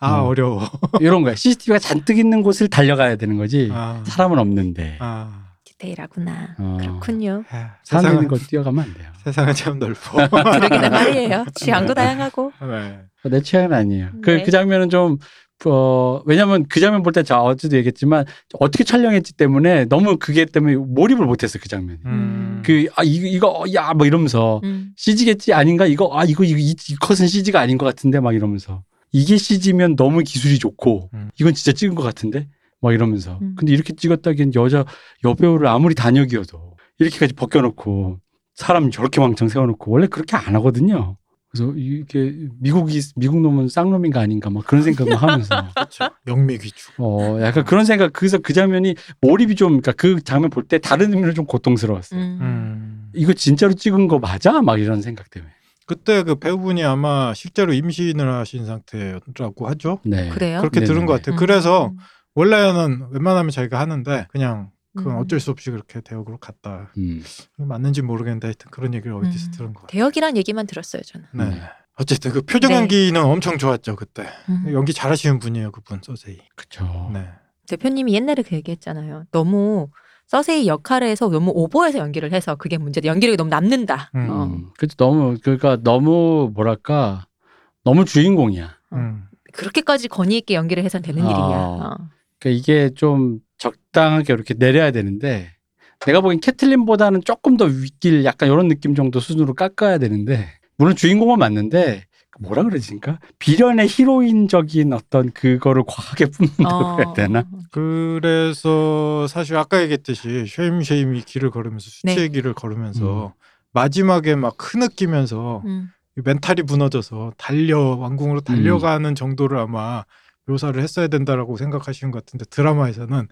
아 어. 어려워. 이런 거야. CCTV가 잔뜩 있는 곳을 달려가야 되는 거지. 아, 사람은 없는데. 아, 디테일하구나. 어. 그렇군요. 아, 사람 있는 세상은 곳 뛰어가면 안 돼요. 세상은 참 넓어. 그러기는 말이에요. 취향도 다양하고. 네. 내 취향은 아니에요. 그, 네. 그 장면은 좀, 어, 왜냐면 그 장면 볼 때 저 어제도 얘기했지만 어떻게 촬영했지 때문에 너무 그게 때문에 몰입을 못했어 그 장면이. 음. 그, 아, 이거, 이거, 야, 뭐 이러면서 음. CG겠지 아닌가? 이거, 아, 이거, 이거, 이, 이 컷은 CG가 아닌 것 같은데 막 이러면서. 이게 CG면 너무 기술이 좋고 음. 이건 진짜 찍은 것 같은데? 막 이러면서. 음. 근데 이렇게 찍었다기엔 여자, 여배우를 아무리 단역이어도 이렇게까지 벗겨놓고 사람 저렇게 왕창 세워놓고 원래 그렇게 안 하거든요. 그래서 이게 미국이, 미국 놈은 쌍놈인가 아닌가 막 그런 생각을 하면서. 그렇죠. 영미귀주. 어, 약간 그런 생각, 그래서 그 장면이 몰입이 좀, 그러니까 그 장면 볼 때 다른 의미로 좀 고통스러웠어요. 음. 음. 이거 진짜로 찍은 거 맞아? 막 이런 생각 때문에. 그때 그 배우분이 아마 실제로 임신을 하신 상태라고 하죠. 네. 그래요? 그렇게 들은 네네네. 것 같아요. 음. 그래서 원래는 웬만하면 자기가 하는데 그냥 그건 음. 어쩔 수 없이 그렇게 대역으로 갔다. 음. 맞는지 모르겠는데 하여튼 그런 얘기를 어디서 음. 들은 것 같아요. 대역이란 얘기만 들었어요 저는. 네. 네. 어쨌든 그 표정 네. 연기는 엄청 좋았죠 그때. 음. 연기 잘하시는 분이에요 그분 소세이. 그쵸. 네. 대표님이 옛날에 그 얘기했잖아요. 너무 서세이 역할을 해서 너무 오버해서 연기를 해서 그게 문제다. 연기력이 너무 남는다. 음. 어. 음. 그래도 너무, 그러니까 너무 뭐랄까, 너무 주인공이야. 음. 그렇게까지 건의 있게 연기를 해선 되는 아. 일이야. 어. 그러니까 이게 좀 적당하게 이렇게 내려야 되는데, 내가 보기엔 캐틀린보다는 조금 더 윗길 약간 이런 느낌 정도 수준으로 깎아야 되는데, 물론 주인공은 맞는데, 뭐라 그러지니까 비련의 히로인적인 어떤 그거를 과하게 뿜는다고 어. 해야 되나? 그래서 사실 아까 얘기했듯이 쉐임 쉐임이 길을 걸으면서 수치의 네. 길을 걸으면서 마지막에 막 흐느끼면서 음. 이 멘탈이 무너져서 달려 왕궁으로 달려가는 정도를 아마 묘사를 했어야 된다라고 생각하시는 것 같은데 드라마에서는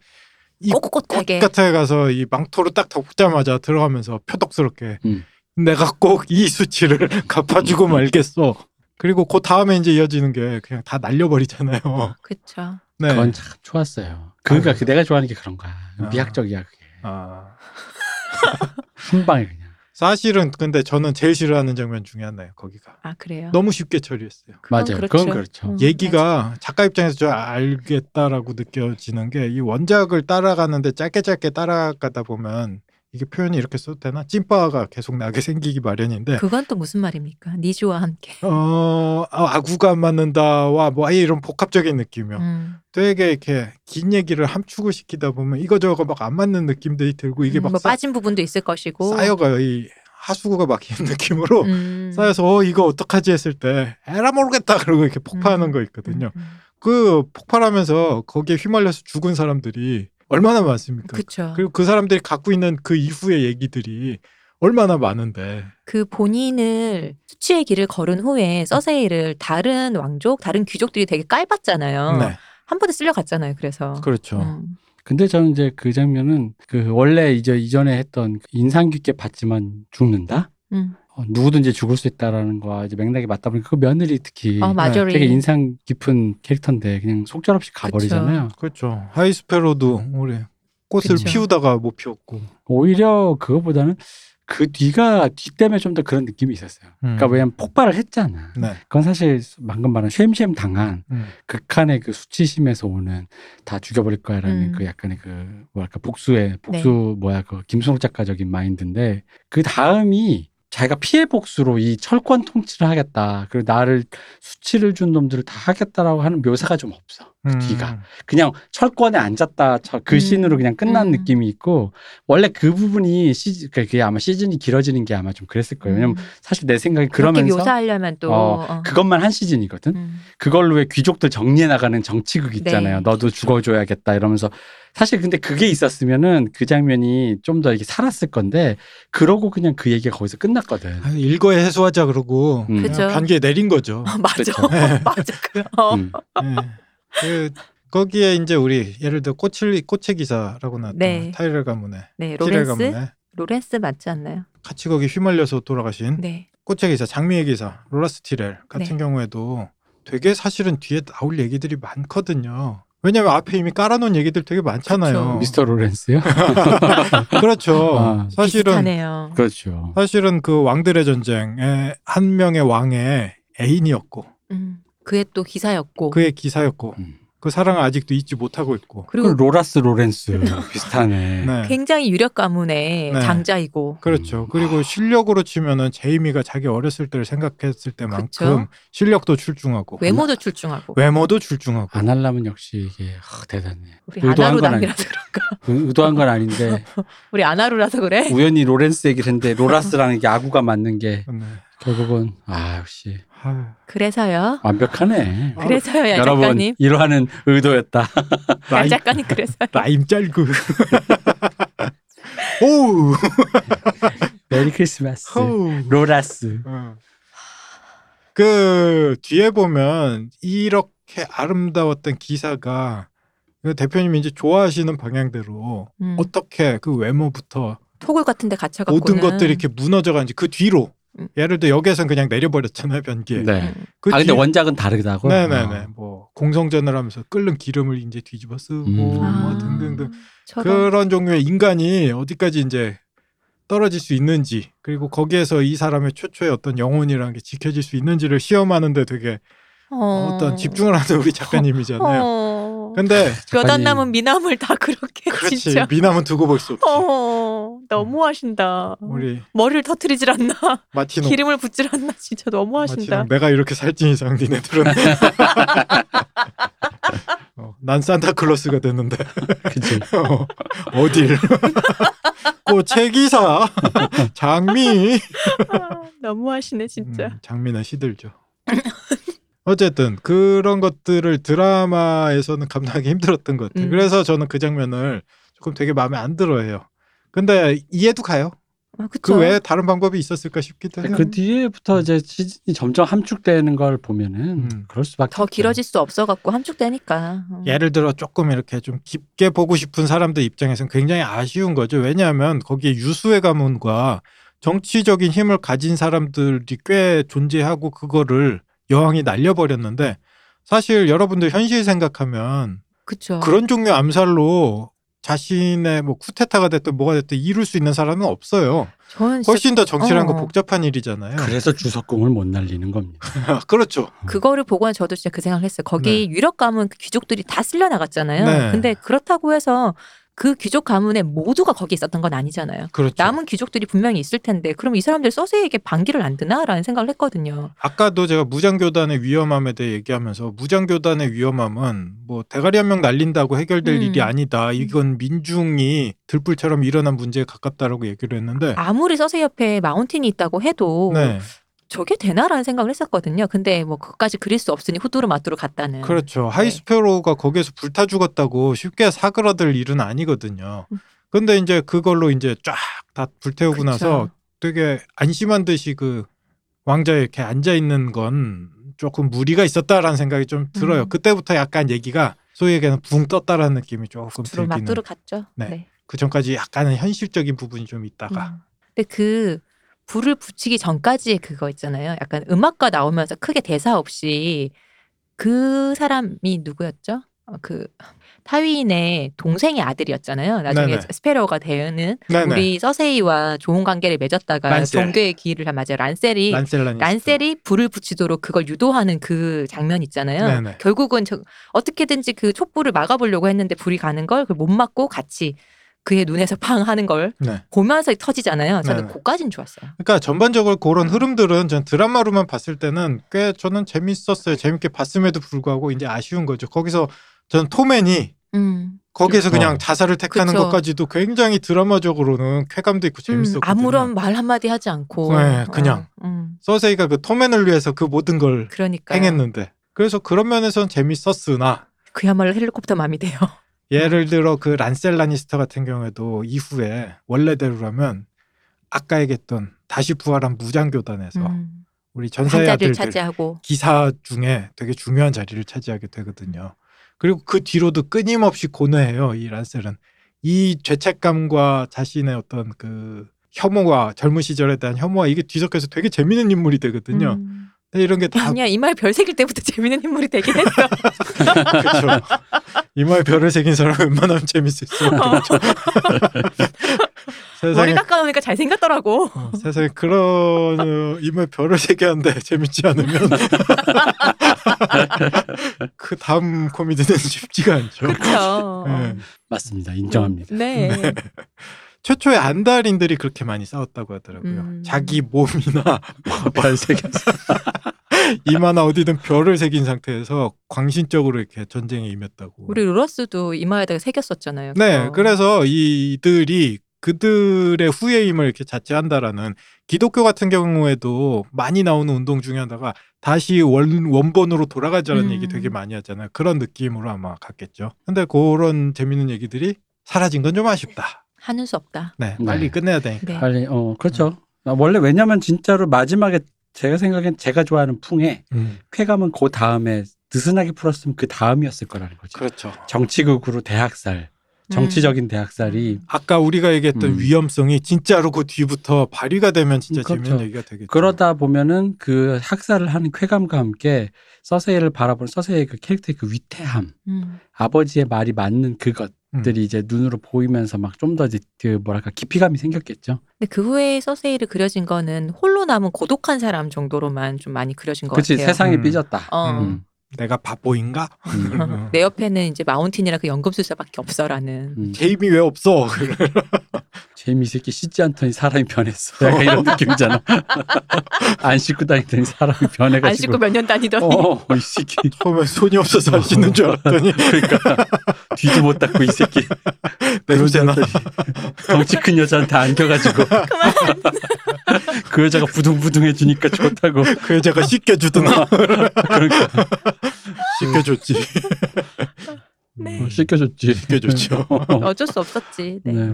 이 꼿꼿하게. 꽃같에 가서 이 망토를 딱 덮자마자 들어가면서 표독스럽게 음. 내가 꼭 이 수치를 갚아주고 말겠어. 그리고 그 다음에 이제 이어지는 게 그냥 다 날려버리잖아요. 그쵸. 네. 그건 참 좋았어요. 그러니까 아유. 그 내가 좋아하는 게 그런 거야. 아. 미학적이야 그게. 아, 한 방에 그냥. 사실은 근데 저는 제일 싫어하는 장면 중에 하나예요. 거기가 아 그래요. 너무 쉽게 처리했어요. 그건 맞아요. 그렇죠. 그건 그렇죠. 음. 얘기가 작가 입장에서 저 알겠다라고 느껴지는 게 이 원작을 따라가는데 짧게 짧게 따라가다 보면 이게 표현이 이렇게 써도 되나? 찐빠가 계속 나게 생기기 마련인데 그건 또 무슨 말입니까? 니주와 함께. 어 아, 아구가 안 맞는다와 뭐 아예 이런 복합적인 느낌이요. 음. 되게 이렇게 긴 얘기를 함축을 시키다 보면 이거저거 막 안 맞는 느낌들이 들고 이게 음, 막뭐 쌓, 빠진 부분도 있을 것이고. 쌓여가요. 이 하수구가 막히는 느낌으로 음. 쌓여서 어 이거 어떡하지 했을 때 에라 모르겠다 그러고 이렇게 폭파하는 음. 거 있거든요. 음, 음. 그 폭발하면서 거기에 휘말려서 죽은 사람들이 얼마나 많습니까? 그쵸. 그리고 그 사람들이 갖고 있는 그 이후의 얘기들이 얼마나 많은데. 그 본인을 수치의 길을 걸은 후에 서세이를 다른 왕족, 다른 귀족들이 되게 깔봤잖아요. 네. 한 번에 쓸려갔잖아요. 그래서. 그렇죠. 음. 근데 저는 이제 그 장면은 그 원래 이제 이전에 했던 그 인상 깊게 봤지만 죽는다? 음. 어, 누구든지 죽을 수 있다라는 거와 이제 맥락이 맞다 보니까 그 며느리 특히 어, 마조리. 되게 인상 깊은 캐릭터인데 그냥 속절없이 가버리잖아요. 그렇죠. 하이스페로도 우리 꽃을 그쵸. 피우다가 못 피웠고. 오히려 그거보다는 그 뒤가 뒤 때문에 좀 더 그런 느낌이 있었어요. 그러니까 음. 왜냐면 폭발을 했잖아. 네. 그건 사실 방금 말한 쉔쉔 당한 음. 극한의 그 수치심에서 오는 다 죽여버릴 거야라는 음. 그 약간의 그 뭐랄까 복수의 복수 뭐야 그 김순옥 작가적인 마인드인데 그 다음이 자기가 피해 복수로 이 철권 통치를 하겠다 그리고 나를 수치를 준 놈들을 다 하겠다라고 하는 묘사가 좀 없어. 음. 뒤가. 그냥 철권에 앉았다 저- 그 음. 씬으로 그냥 끝난 음. 느낌이 있고 원래 그 부분이 시즌 그게 아마 시즌이 길어지는 게 아마 좀 그랬을 거예요. 왜냐면 음. 사실 내 생각에 그러면서 묘사하려면 또 어, 어. 그것만 한 시즌이거든. 음. 그걸로 왜 귀족들 정리해 나가는 정치극 있잖아요. 네. 너도 죽어줘야겠다 이러면서 사실 근데 그게 있었으면은 그 장면이 좀 더 이렇게 살았을 건데 그러고 그냥 그 얘기가 거기서 끝났거든. 아, 일거에 해소하자 그러고 음. 그죠. 변기에 내린 거죠. 맞아, 그쵸. 맞아. 그, 어. 음. 예. 그 거기에 이제 우리 예를 들어 꽃을 꽃의 기사라고 나왔던 네. 티렐 가문의 네, 로렌스, 가문의 로렌스 맞지 않나요? 같이 거기 휘말려서 돌아가신 네, 꽃의 기사 장미의 기사 로라스 티렐 같은 네. 경우에도 되게 사실은 뒤에 나올 얘기들이 많거든요. 왜냐하면 앞에 이미 깔아놓은 얘기들 되게 많잖아요. 그쵸. 미스터 로렌스요? 그렇죠. 아. 사실은 비슷하네요. 그렇죠. 사실은 그 왕들의 전쟁의 한 명의 왕의 애인이었고 음, 그의 또 기사였고. 그의 기사였고 음. 그 사랑을 아직도 잊지 못하고 있고 그리고 그 로라스 로렌스 비슷하네. 네. 굉장히 유력 가문의 네. 장자이고. 그렇죠. 음. 그리고 실력으로 치면은 제이미가 자기 어렸을 때를 생각했을 때만큼 그쵸. 실력도 출중하고 외모도 출중하고. 외모도 출중하고 안 하려면 역시 이게 하, 대단해. 우리 의도한 건 아니- 남이라서 그런가? 의- 의도한 건 아닌데 우리 아나루라서 그래? 우연히 로렌스 얘기를 했는데 로라스랑 야구가 맞는 게 네. 결국은 아 역시 아, 그래서요. 완벽하네. 그래서요, 야 여러분 작가님. 이러하는 의도였다. 야 라임, 작가님 그래서요. 라임 짤구. 오우. 메리 크리스마스. 호우. 로라스. 어. 그 뒤에 보면 이렇게 아름다웠던 기사가 그 대표님이 이제 좋아하시는 방향대로 음. 어떻게 그 외모부터 토굴 같은 데 갇혀갖고 모든 것들이 이렇게 무너져 가는지 그 뒤로 음. 예를 들어 여기에선 그냥 내려버렸잖아요 변기에. 네. 그 아 근데 뒤- 원작은 다르다고. 네네네 어. 뭐 공성전을 하면서 끓는 기름을 이제 뒤집어 쓰고 음. 뭐 아, 등등등 저런. 그런 종류의 인간이 어디까지 이제 떨어질 수 있는지 그리고 거기에서 이 사람의 최초의 어떤 영혼이라는 게 지켜질 수 있는지를 시험하는데 되게 어. 어떤 집중을 하는 우리 작가님이잖아요. 어. 근데 몇 안. 남은 미남을 다 그렇게 그렇지 진짜. 미남은 두고 볼 수 없지. 어, 너무하신다. 우리 머리를 터트리질 않나, 마티노 기름을 붓질 않나, 진짜 너무하신다. 마티노 내가 이렇게 살찐 이상 니네들은 어, 난 산타클로스가 됐는데 그치. 어, 어딜 꽃의 기사 장미 아, 너무하시네 진짜. 음, 장미는 시들죠. 어쨌든 그런 것들을 드라마에서는 감당하기 힘들었던 것 같아요. 음. 그래서 저는 그 장면을 조금 되게 마음에 안 들어해요. 근데 이해도 가요. 아, 그쵸? 그 외에 다른 방법이 있었을까 싶기도 해요. 그 뒤에부터 이제 시즌이 점점 함축되는 걸 보면은 음. 그럴 수밖에 더. 길어질 수 없어 갖고 함축되니까. 음. 예를 들어 조금 이렇게 좀 깊게 보고 싶은 사람들 입장에서는 굉장히 아쉬운 거죠. 왜냐하면 거기에 유수의 가문과 정치적인 힘을 가진 사람들이 꽤 존재하고 그거를 여왕이 날려버렸는데 사실 여러분들 현실 생각하면 그쵸. 그런 종류의 암살로 자신의 뭐 쿠데타가 됐든 뭐가 됐든 이룰 수 있는 사람은 없어요. 훨씬 더 정치라는 건 어. 복잡한 일이잖아요. 그래서 주석궁을 못 날리는 겁니다. 그렇죠. 그거를 보고 저도 진짜 그 생각을 했어요. 거기 유력 가문 그 귀족들이 다 쓸려 나갔잖아요. 네. 근데 그렇다고 해서 그 귀족 가문의 모두가 거기 있었던 건 아니잖아요. 그렇죠. 남은 귀족들이 분명히 있을 텐데 그럼 이 사람들 서세에게 반기를 안 드나라는 생각을 했거든요. 아까도 제가 무장교단의 위험함에 대해 얘기하면서 무장교단의 위험함은 뭐 대가리 한 명 날린다고 해결될 음. 일이 아니다. 이건 민중이 들불처럼 일어난 문제에 가깝다라고 얘기를 했는데 아무리 서세 옆에 마운틴이 있다고 해도 네. 저게 되나라는 생각을 했었거든요. 근데 뭐 그까지 그릴 수 없으니 후두루 마뚜루 갔다는. 그렇죠. 하이스페로가 거기에서 불타 죽었다고 쉽게 사그라들 일은 아니거든요. 근데 이제 그걸로 이제 쫙 다 불태우고 그쵸. 나서 되게 안심한 듯이 그 왕자에 이렇게 앉아 있는 건 조금 무리가 있었다라는 생각이 좀 들어요. 음. 그때부터 약간 얘기가 소위 얘기하는 붕 떴다라는 느낌이 조금 후두루 들기는. 마뚜루 갔죠. 네. 네. 그 전까지 약간은 현실적인 부분이 좀 있다가 음. 근데 그 불을 붙이기 전까지의 그거 있잖아요. 약간 음악가 나오면서 크게 대사 없이 그 사람이 누구였죠? 어, 그 타위인의 동생의 아들이었잖아요. 나중에 네네. 스페로가 되는 네네. 우리 서세이와 좋은 관계를 맺었다가 란셀. 종교의 길을 맞아요. 란셀이 란셀란이 란셀이 불을 붙이도록 그걸 유도하는 그 장면 있잖아요. 네네. 결국은 저, 어떻게든지 그 촛불을 막아보려고 했는데 불이 가는 걸 못 막고 같이 그의 눈에서 팡 하는 걸 네. 보면서 터지잖아요. 저는 네네. 그까진 좋았어요. 그러니까 전반적으로 그런 흐름들은 전 드라마로만 봤을 때는 꽤 저는 재밌었어요. 재밌게 봤음에도 불구하고 이제 아쉬운 거죠. 거기서 전 토맨이 음. 거기에서 그냥 어. 자살을 택하는 그쵸. 것까지도 굉장히 드라마적으로는 쾌감도 있고 음, 재밌었거든요. 아무런 말 한마디 하지 않고. 네, 그냥. 어, 음, 서세이가 그 토맨을 위해서 그 모든 걸 그러니까. 행했는데 그래서 그런 면에서는 재밌었으나 그야말로 헬리콥터 맘이 돼요. 예를 들어 그 란셀 라니스터 같은 경우에도 이후에 원래대로라면 아까 얘기했던 다시 부활한 무장교단에서 음, 우리 한 전사의 아들들 차지하고. 기사 중에 되게 중요한 자리를 차지하게 되거든요. 그리고 그 뒤로도 끊임없이 고뇌해요. 이 란셀은 이 죄책감과 자신의 어떤 그 혐오와 젊은 시절에 대한 혐오와 이게 뒤섞여서 되게 재밌는 인물이 되거든요. 음. 근데 이런 게 다 아니야 이 말 별색일 때부터 재밌는 인물이 되긴 했어. 그렇죠. 이마에 별을 새긴 사람 웬만하면 재밌을 수 없죠. 어, 머리 세상에 깎아놓으니까 잘 생겼더라고. 어, 세상에 그런 어, 이마에 별을 새겼는데 재밌지 않으면 그 다음 코미디는 쉽지가 않죠. 그렇죠. 네. 맞습니다. 인정합니다. 네. 최초의 안달인들이 그렇게 많이 싸웠다고 하더라고요. 음. 자기 몸이나 별 새겼어. 이마나 어디든 별을 새긴 상태에서 광신적으로 이렇게 전쟁에 임했다고. 우리 로러스도 이마에다가 새겼었잖아요. 네. 그래서 이들이 그들의 후예임을 이렇게 자체한다라는 기독교 같은 경우에도 많이 나오는 운동 중에 하나가 다시 원, 원본으로 돌아가자는 음. 얘기 되게 많이 하잖아요. 그런 느낌으로 아마 갔겠죠. 근데 그런 재밌는 얘기들이 사라진 건 좀 아쉽다. 하는 수 없다. 네, 네. 빨리 끝내야 되니까. 네. 빨리 어 그렇죠. 아, 원래 왜냐면 진짜로 마지막에 제가 생각엔 제가 좋아하는 풍의 음, 쾌감은 그 다음에 느슨하게 풀었으면 그 다음이었을 거라는 거죠. 그렇죠. 정치극으로 대학살, 정치적인 대학살이 아까 우리가 얘기했던 음. 위험성이 진짜로 그 뒤부터 발휘가 되면 진짜 그렇죠. 재밌는 얘기가 되겠죠. 그러다 보면은 그 학살을 하는 쾌감과 함께 서세이를 바라보는 서세이의 그 캐릭터의 그 위태함, 음. 아버지의 말이 맞는 그것 들이 음. 이제 눈으로 보이면서 막 좀더 이제 그 뭐랄까 깊이감이 생겼겠죠. 근데 그 후에 서세이를 그려진 거는 홀로 남은 고독한 사람 정도로만 좀 많이 그려진 것 그렇지 같아요. 세상이 음. 삐졌다. 어. 음. 내가 바보인가? 음. 음. 내 옆에는 이제 마운틴이랑 그 연금술사밖에 없어라는. 음. 게임이 왜 없어? 이 새끼 씻지 않더니 사람이 변했어. 약간 이런 느낌이잖아. 안 씻고 다니더니 사람이 안 변해가지고. 씻고 몇 년 다니더니 어, 이 새끼. 처음에 손이 없어서 안 씻는 줄 알았더니 그러니까 뒤도 못 닦고 이 새끼. 냄새나. 덩치 큰 여자한테 안겨가지고. 그 여자가 부둥부둥해주니까 좋다고. 그 여자가 씻겨주더나 그러니까 씻겨줬지. 네. 어, 씻겨줬지. 씻겨줬죠. 어쩔 수 없었지. 네. 네.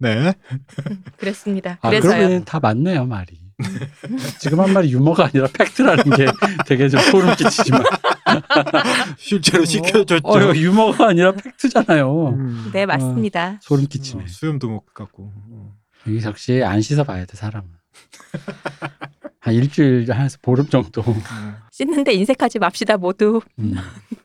네. 그랬습니다. 아. 그러면 다 맞네요, 말이. 지금 한 말이 유머가 아니라 팩트라는 게 되게 좀 소름 끼치지만. 실제로 씻겨줬죠. 어, 이거 유머가 아니라 팩트잖아요. 음. 네 맞습니다. 소름 끼치네. 어, 수염도 못 갖고. 어. 여기 역시 안 씻어 봐야 돼, 사람은. 한 일주일 한에서 보름 정도. 음. 씻는데 인색하지 맙시다 모두. 음.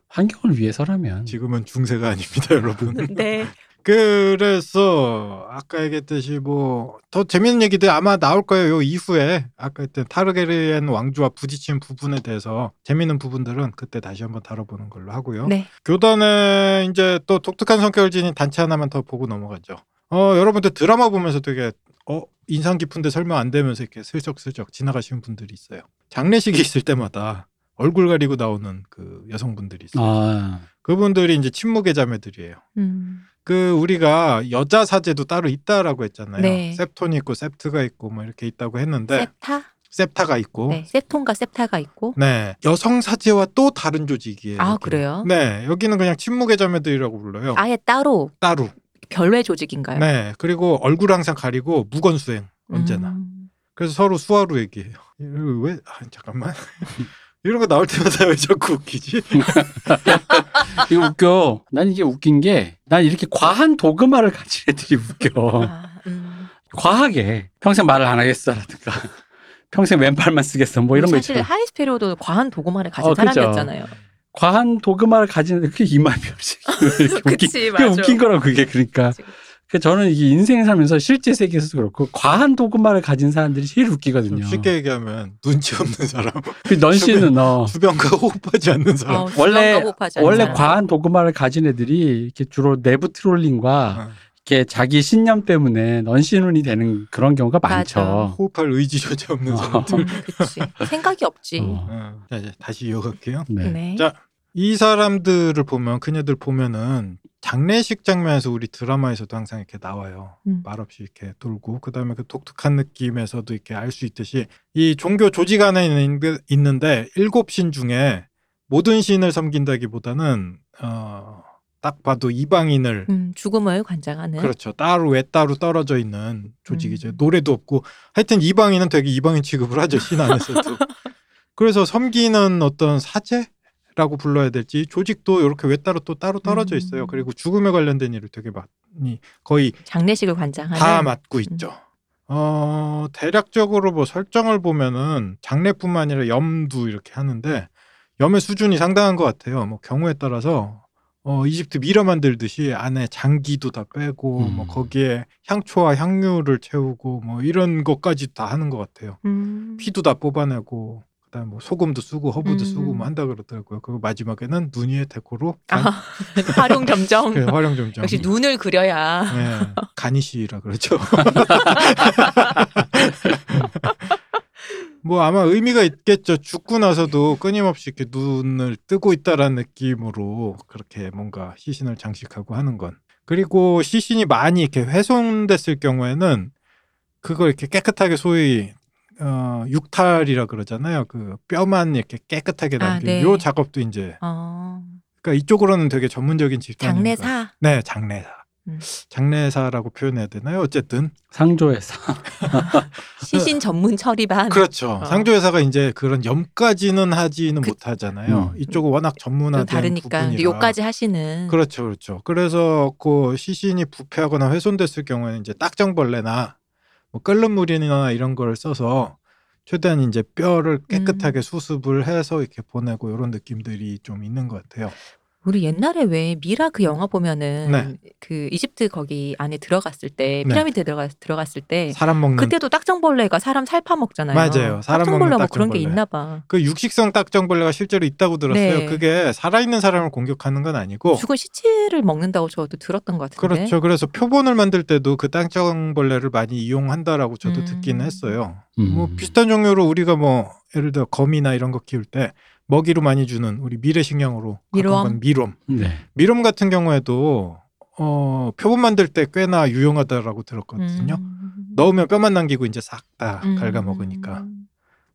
환경을 위해서라면. 지금은 중세가 아닙니다, 여러분. 네. 그래서 아까 얘기했듯이 뭐 더 재밌는 얘기들 아마 나올 거예요. 요 이후에 아까 했던 타르게리엔 왕조와 부딪힌 부분에 대해서 재밌는 부분들은 그때 다시 한번 다뤄보는 걸로 하고요. 네. 교단에 이제 또 독특한 성격을 지닌 단체 하나만 더 보고 넘어가죠. 어 여러분들 드라마 보면서 되게 어 인상 깊은데 설명 안 되면서 이렇게 슬쩍슬쩍 지나가시는 분들이 있어요. 장례식이 있을 때마다 얼굴 가리고 나오는 그 여성분들이 있어요. 아, 그분들이 이제 친목의 자매들이에요. 음. 그 우리가 여자 사제도 따로 있다라고 했잖아요. 네. 셉톤이 있고 셉트가 있고 뭐 이렇게 있다고 했는데 세타? 셉타가 있고 네. 세톤과 세타가 있고. 네 여성 사제와 또 다른 조직이에요. 아 여기는. 그래요? 네 여기는 그냥 친목의 자매들이라고 불러요. 아예 따로 따로. 별외 조직인가요? 네 그리고 얼굴 항상 가리고 무건 수행 언제나. 음. 그래서 서로 수화로 얘기해요. 왜 아, 잠깐만 이런 거 나올 때마다 왜 자꾸 웃기지? 이거 웃겨. 난 이게 웃긴 게, 난 이렇게 과한 도그마를 가진 애들이 웃겨. 아, 음. 과하게. 평생 말을 안 하겠어라든가. 평생 왼팔만 쓰겠어. 뭐 이런 거 사실 있잖아. 하이스페리오도 과한 도구만을 가진 어, 그죠. 사람이었잖아요. 과한 도그마를 가진 애들, 그게 이마에 별씩. 이렇게 웃긴, 그치, 그게 맞아. 웃긴 거라고, 그게 그러니까. 그치, 그치. 그 저는 이게 인생을 살면서 실제 세계에서도 그렇고, 과한 도그마를 가진 사람들이 제일 웃기거든요. 쉽게 얘기하면 눈치 없는 사람, 그 넌 씨는 어. 주변과 호흡하지 않는 사람. 어, 원래- 주변과 호흡하지 않는 원래 사람. 과한 도그마를 가진 애들이 이렇게 주로 내부 트롤링과 어. 이렇게 자기 신념 때문에 넌시눈이 되는 그런 경우가 많죠. 맞아. 호흡할 의지조차 없는 어. 사람들. 음, 그치. 생각이 없지. 어. 어, 자, 이제 다시 이어갈게요. 네. 네. 자, 이 사람들을 보면 그녀들 보면은 장례식 장면에서 우리 드라마에서도 항상 이렇게 나와요. 음. 말없이 이렇게 돌고 그다음에 그 독특한 느낌에서도 이렇게 알 수 있듯이 이 종교 조직 안에 있는- 있는데 일곱 신 중에 모든 신을 섬긴다기보다는 어, 딱 봐도 이방인을 음, 죽음을 관장하는. 그렇죠. 따로 왜 따로 떨어져 있는 조직이죠. 음. 노래도 없고 하여튼 이방인은 되게 이방인 취급을 하죠 신 안에서도. 그래서 섬기는 어떤 사제 라고 불러야 될지 조직도 이렇게 왜 따로 또 따로 떨어져 있어요. 음. 그리고 죽음에 관련된 일을 되게 많이 거의 장례식을 관장하는. 다 맡고 있죠. 어 대략적으로 뭐 설정을 보면은 장례뿐만 아니라 염도 이렇게 하는데 염의 수준이 상당한 것 같아요. 뭐 경우에 따라서 어 이집트 미라 만들듯이 안에 장기도 다 빼고 음. 뭐 거기에 향초와 향유를 채우고 뭐 이런 것까지 다 하는 것 같아요. 음. 피도 다 뽑아내고 그다음 뭐 소금도 쓰고 허브도 음. 쓰고 뭐 한다 그러더라고요. 그리고 마지막에는 눈 위에 deco로 아, 간, 화룡점정. 그 화룡점정. 역시 눈을 그려야. 네, garnish라 그러죠. 뭐 아마 의미가 있겠죠. 죽고 나서도 끊임없이 이렇게 눈을 뜨고 있다라는 느낌으로 그렇게 뭔가 시신을 장식하고 하는 건. 그리고 시신이 많이 이렇게 훼손됐을 경우에는 그걸 이렇게 깨끗하게 소위 어, 육탈이라 그러잖아요. 그 뼈만 이렇게 깨끗하게 아, 남기는 네. 요 작업도 이제 어, 그러니까 이쪽으로는 되게 전문적인 집단이니까. 장례사. 네, 장례사. 음. 장례사라고 표현해야 되나요? 어쨌든 상조에서 시신 전문 처리반. 그렇죠. 어. 상조회사가 이제 그런 염까지는 하지는 그- 못하잖아요. 음. 이쪽은 워낙 또 전문화된 다르니까. 부분이라. 요까지 하시는. 그렇죠, 그렇죠. 그래서 그 시신이 부패하거나 훼손됐을 경우에는 이제 딱정벌레나 뭐 끓는 물이나 이런 걸 써서 최대한 이제 뼈를 음. 깨끗하게 수습을 해서 이렇게 보내고 이런 느낌들이 좀 있는 것 같아요. 우리 옛날에 왜 미라 그 영화 보면은 네. 그 이집트 거기 안에 들어갔을 때 네. 피라미드 들어가 들어갔을 때 사람 먹는 그때도 딱정벌레가 사람 살 파먹잖아요. 맞아요. 사람 딱정벌레 먹는 뭐 그런 게. 있나 봐. 그 육식성 딱정벌레가 실제로 있다고 들었어요. 네. 그게 살아있는 사람을 공격하는 건 아니고 죽은 시체를 먹는다고 저도 들었던 것 같은데. 그렇죠. 그래서 표본을 만들 때도 그 땅정벌레를 많이 이용한다라고 저도 음. 듣기는 했어요. 음. 뭐 비슷한 종류로 우리가 뭐 예를 들어 거미나 이런 거 키울 때 먹이로 많이 주는 우리 미래식량으로 미롬? 미롬. 네. 미롬 같은 경우에도 어 표본 만들 때 꽤나 유용하다라고 들었거든요. 음. 넣으면 뼈만 남기고 이제 싹다 음. 갉아 먹으니까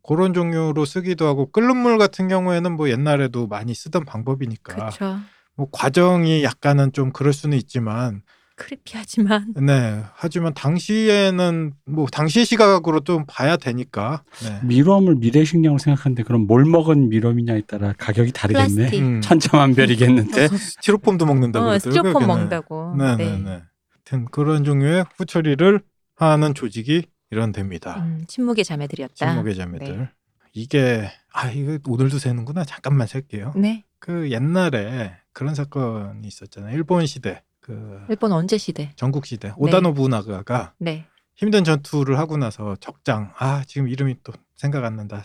그런 종류로 쓰기도 하고 끓는 물 같은 경우에는 뭐 옛날에도 많이 쓰던 방법이니까 그렇죠. 뭐 과정이 약간은 좀 그럴 수는 있지만 크리피하지만 네. 하지만 당시에는 뭐 당시의 시각으로 좀 봐야 되니까. 네. 미럼을 미래식량으로 생각하는데 그럼 뭘 먹은 미럼이냐에 따라 가격이 다르겠네. 음. 천차만별이겠는데. 스티로폼도 먹는다고 어. 스티로폼. 먹는다고. 네네네. 하여튼 그런 종류의 후처리를 하는 조직이 이런 됩니다. 음, 침묵의 자매들이었다. 침묵의 자매들. 네. 이게 아 이거 오늘도 새는구나. 잠깐만 셀게요. 네. 그 옛날에 그런 사건이 있었잖아요. 일본 시대 그 일본 언제 시대? 전국 시대 오다 노부나가가 네. 힘든 전투를 하고 나서 적장 아 지금 이름이 또 생각 안 난다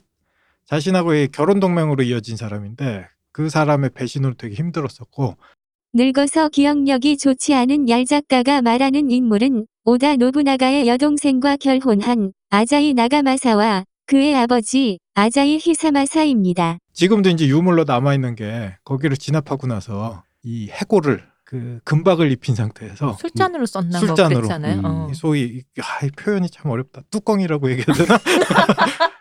자신하고의 결혼 동맹으로 이어진 사람인데 그 사람의 배신으로 되게 힘들었었고 늙어서 기억력이 좋지 않은 얄 작가가 말하는 인물은 오다 노부나가의 여동생과 결혼한 아자이 나가마사와 그의 아버지 아자이 히사마사입니다. 지금도 이제 유물로 남아 있는 게 거기를 진압하고 나서 이 해골을 그 금박을 입힌 상태에서 술잔으로 썼나 뭐 술잔으로. 그랬잖아요. 음. 어. 이 소위 이- 아, 이 표현이 참 어렵다 뚜껑이라고 얘기해야 되나?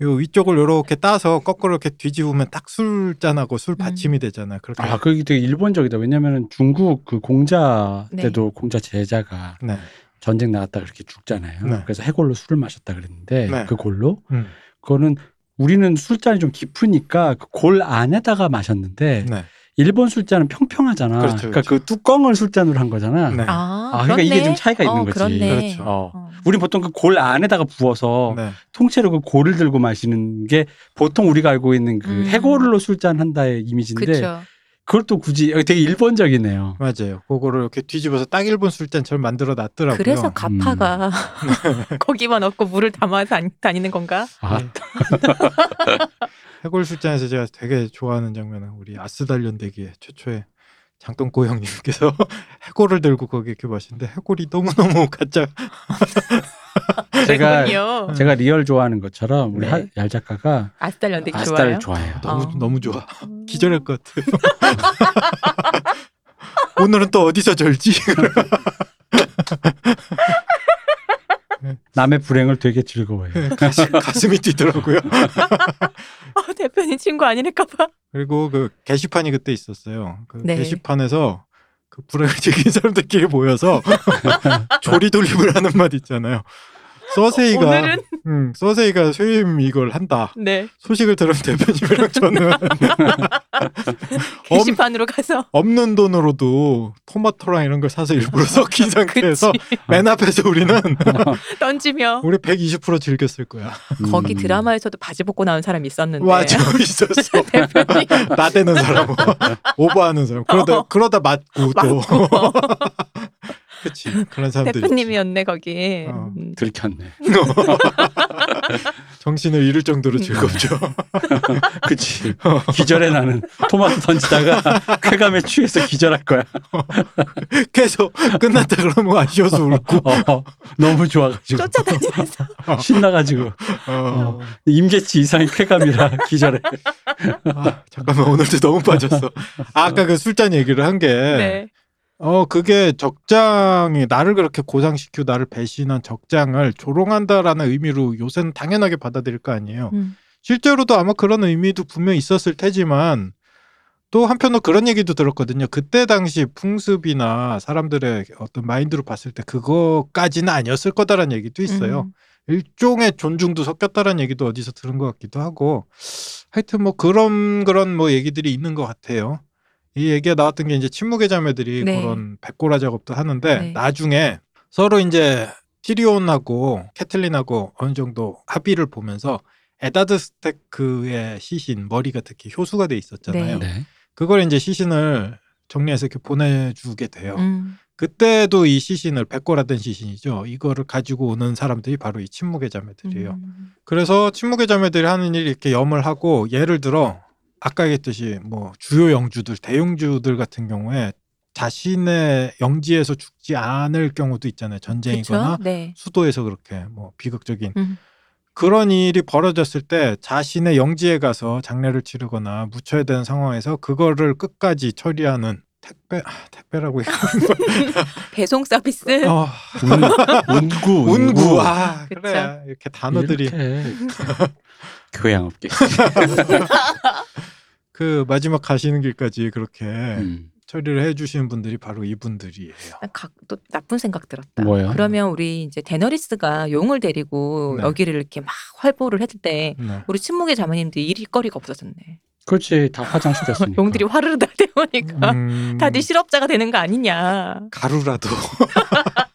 요 위쪽을 이렇게 따서 거꾸로 이렇게 뒤집으면 딱 술잔하고 술 받침이 되잖아요. 그렇게 아, 그게 되게 일본적이다. 왜냐면은 중국 그 공자 네. 때도 공자 제자가 네. 전쟁 나갔다 그렇게 죽잖아요. 네. 그래서 해골로 술을 마셨다 그랬는데 네. 그 골로 음. 그거는 우리는 술잔이 좀 깊으니까 그 골 안에다가 마셨는데 네. 일본 술잔은 평평하잖아. 그렇죠, 그러니까 그렇죠. 그 뚜껑을 술잔으로 한 거잖아. 네. 아, 아, 그러니까 이게 그렇네. 좀 차이가 있는 어, 거지. 그렇네. 그렇죠. 어. 어. 우리 보통 그 골 안에다가 부어서 네. 통째로 그 골을 들고 마시는 게 보통 우리가 알고 있는 그 음. 해골로 술잔 한다의 이미지인데 그렇죠. 그걸 또 굳이 되게 일본적이네요. 맞아요. 그거를 이렇게 뒤집어서 딱 일본 술잔처럼 만들어 놨더라고요. 그래서 가파가 거기만 얻고 물을 담아 다니, 다니는 건가? 아, 네. 해골 술잔에서 제가 되게 좋아하는 장면은 우리 아스달련 대기의 최초의 장동고 형님께서 해골을 들고 거기 이렇게 마시는데 해골이 너무너무 가짜 제가. 제가 리얼 좋아하는 것처럼 우리 네. 하- 얄 작가가 아스달 연대기 아스타를 좋아요. 좋아해요. 너무 어. 너무 좋아. 기절할 것 같아요. 오늘은 또 어디서 절지? 남의 불행을 되게 즐거워해요. 가슴, 가슴이 뛰더라고요. 어, 대표님 친구 아니랄까봐. 그리고 그 게시판이 그때 있었어요. 그 네. 게시판에서 그 즐긴 사람들끼리 모여서 조리 돌림을 하는 맛 있잖아요. 서세이가 오늘은 음, 서세이가 쇠임 이걸 한다. 네 소식을 들은 대표님이랑 저는 게시판으로 가서 없는 돈으로도 토마토랑 이런 걸 사서 일부러 섞인 상태에서. 맨 앞에서 우리는 던지며 우리 120% 즐겼을 거야. 거기 음. 드라마에서도 바지 벗고 나온 사람이 있었는데 맞아 있었어. 대표님 나대는 사람, 오버하는 사람. 그러다 어. 그러다 맞고 또. 맞고 그치 그런 사람들. 대표님이었네 거기. 어. 음. 들켰네. 정신을 잃을 정도로 즐겁죠. 그치. 기절해 나는 토마토 던지다가 쾌감에 취해서 기절할 거야. 계속 끝났다 그러면 아쉬워서 울고. 어, 너무 좋아가지고 쫓아다니면서 신나가지고 어. 임계치 이상의 쾌감이라 기절해. 아, 잠깐만 오늘도 너무 빠졌어. 아, 아까 그 술잔 얘기를 한 게. 네. 어, 그게 적장이 나를 그렇게 고상시키고 나를 배신한 적장을 조롱한다라는 의미로 요새는 당연하게 받아들일 거 아니에요. 음. 실제로도 아마 그런 의미도 분명히 있었을 테지만 또 한편으로 그런 얘기도 들었거든요. 그때 당시 풍습이나 사람들의 어떤 마인드로 봤을 때 그거까지는 아니었을 거다라는 얘기도 있어요. 음. 일종의 존중도 섞였다라는 얘기도 어디서 들은 것 같기도 하고 하여튼 뭐 그런 그런 뭐 얘기들이 있는 것 같아요. 이 얘기가 나왔던 게 이제 침묵의 자매들이 네. 그런 백골화 작업도 하는데 네. 나중에 서로 이제 티리온하고 캐틀린하고 어느 정도 합의를 보면서 에다드 스타크의 시신 머리가 특히 효수가 돼 있었잖아요. 네. 네. 그걸 이제 시신을 정리해서 이렇게 보내주게 돼요. 음. 그때도 이 시신을 백골화된 시신이죠. 이거를 가지고 오는 사람들이 바로 이 침묵의 자매들이에요. 음. 그래서 침묵의 자매들이 하는 일이 이렇게 염을 하고 예를 들어 아까 얘기했듯이 뭐 주요 영주들 대영주들 같은 경우에 자신의 영지에서 죽지 않을 경우도 있잖아요. 전쟁이거나? 네. 수도에서 그렇게 뭐 비극적인 음. 그런 일이 벌어졌을 때 자신의 영지에 가서 장례를 치르거나 묻혀야 되는 상황에서 그거를 끝까지 처리하는 택배 아, 택배라고 배송 서비스. 거. 어, 운, 운구 운구 아 그쵸. 그래 이렇게 단어들이 이렇게. 교양 없게. 그 마지막 가시는 길까지 그렇게 음. 처리를 해주시는 분들이 바로 이분들이에요. 난 각- 또 나쁜 생각 들었다. 뭐요? 그러면 우리 이제 데너리스가 용을 데리고 네. 여기를 이렇게 막 활보를 했을 때 네. 우리 친목의 자매님들이 일거리가 없어졌네. 그렇지 다 화장시켰으니까. 용들이 화르르 다 되오니까 음, 다들 실업자가 되는 거 아니냐. 가루라도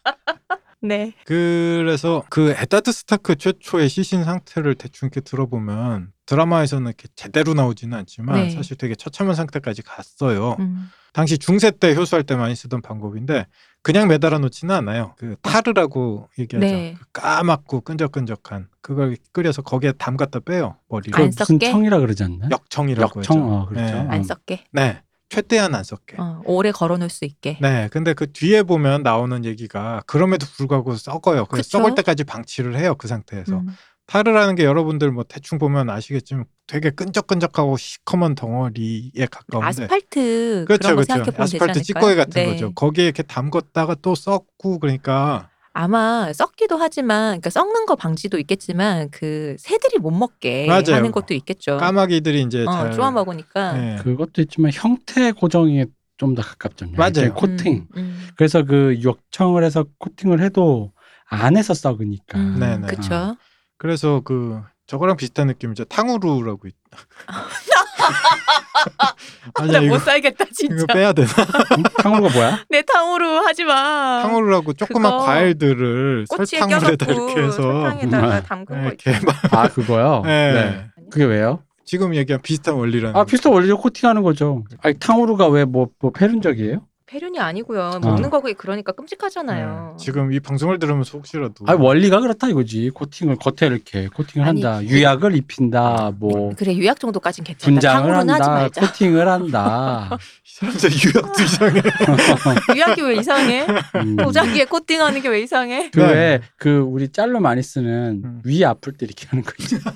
네. 그래서 그 에다드 스타크 최초의 시신 상태를 대충 이렇게 들어보면 드라마에서는 이렇게 제대로 나오지는 않지만 네. 사실 되게 처참한 상태까지 갔어요. 음. 당시 중세 때 효수할 때 많이 쓰던 방법인데 그냥 매달아 놓지는 않아요. 그 타르라고 얘기하죠. 네. 그 까맣고 끈적끈적한 그걸 끓여서 거기에 담 갖다 빼요 머리를 그안 무슨 썩게? 청이라 그러지 않나? 역청이라고 역청, 하죠. 어, 그렇죠. 네. 안 음. 썩게. 네, 최대한 안 썩게. 어, 오래 걸어놓을 수 있게. 네, 근데 그 뒤에 보면 나오는 얘기가 그럼에도 불구하고 썩어요. 그래서 그쵸? 썩을 때까지 방치를 해요 그 상태에서. 음. 타르라는 게 여러분들 뭐 대충 보면 아시겠지만 되게 끈적끈적하고 시커먼 덩어리에 가까운데 아스팔트 그렇죠, 그렇죠. 아스팔트? 찌꺼기 같은 네. 거죠. 거기에 이렇게 담궜다가 또 썩고 그러니까 아마 썩기도 하지만 그러니까 썩는 거 방지도 있겠지만 그 새들이 못 먹게 맞아요. 하는 것도 있겠죠. 까마귀들이 이제 어, 잘 쪼아 먹으니까. 네. 그것도 있지만 형태 고정이 좀 더 가깝잖아요. 맞아요. 일종의 코팅. 음, 음. 그래서 그 욕청을 해서 코팅을 해도 안에서 썩으니까. 음, 네, 네. 그쵸. 그래서 그 저거랑 비슷한 느낌이죠. 탕후루라고 있... 아니야 나 이거 못 살겠다 진짜. 이거 빼야 되나? 음, 탕후루가 뭐야? 내 탕후루 하지 마. 탕후루라고 조그만 과일들을 설탕물에다 이렇게 해서 설탕에다가 음. 담근 거 이렇게 막아 그거요? 네. 네. 그게 왜요? 지금 얘기한 비슷한 원리라는 아 거죠. 비슷한 원리로 코팅하는 거죠. 아니 탕후루가 왜 뭐뭐 패륜적이에요? 폐륜이 아니고요. 먹는 거 그게 그러니까 끔찍하잖아요. 네. 지금 이 방송을 들으면서 혹시라도 아 원리가 그렇다 이거지. 코팅을 겉에 이렇게 코팅을 아니, 한다. 유약을 입힌다. 뭐 그래 유약 정도까진 괜찮다. 분장을 탕후루는 하지 한다. 말자. 코팅을 한다. 이 사람들 유학도 이상해. 유약이 왜 이상해? 음. 도자기에 코팅하는 게 왜 이상해? 그왜그 우리 짤로 많이 쓰는 음. 위 아플 때 이렇게 하는 거 있죠. 아,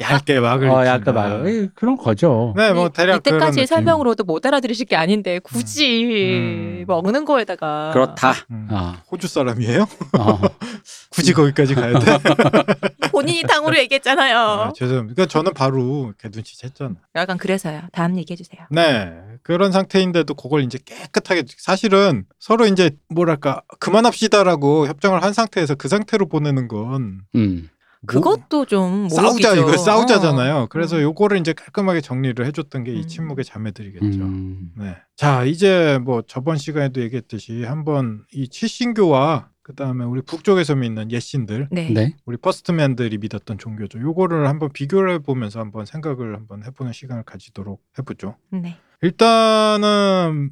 얇게 막을. 어, 약간. 막 에이, 그런 거죠. 네, 뭐 대략 그런 이때까지. 설명으로도 못 알아들으실 게 아닌데 굳이 음. 먹는 거에다가 그렇다. 음. 어. 호주 사람이에요? 어. 굳이 거기까지 가야 돼? 본인이 탕후루 얘기했잖아요. 아, 죄송합니다. 그러니까 저는 바로 개눈치챘잖아. 약간 그래서요. 다음 얘기해 주세요. 네. 그런 상태인데도 그걸 이제 깨끗하게 사실은 서로 이제 뭐랄까 그만합시다라고 협정을 한 상태에서 그 상태로 보내는 건 음. 뭐- 그것도 좀 싸우자. 이거 싸우자잖아요. 어. 그래서 음. 요거를 이제 깔끔하게 정리를 해줬던 게 이 음. 침묵의 자매들이겠죠. 음. 네. 자 이제 뭐 저번 시간에도 얘기했듯이 한번 이 칠신교와 그 다음에 우리 북쪽에서 믿는 옛신들, 네. 네. 우리 First Man들이 믿었던 종교죠. 요거를 한번 비교를 해보면서 한번 생각을 한번 해보는 시간을 가지도록 해보죠. 네. 일단은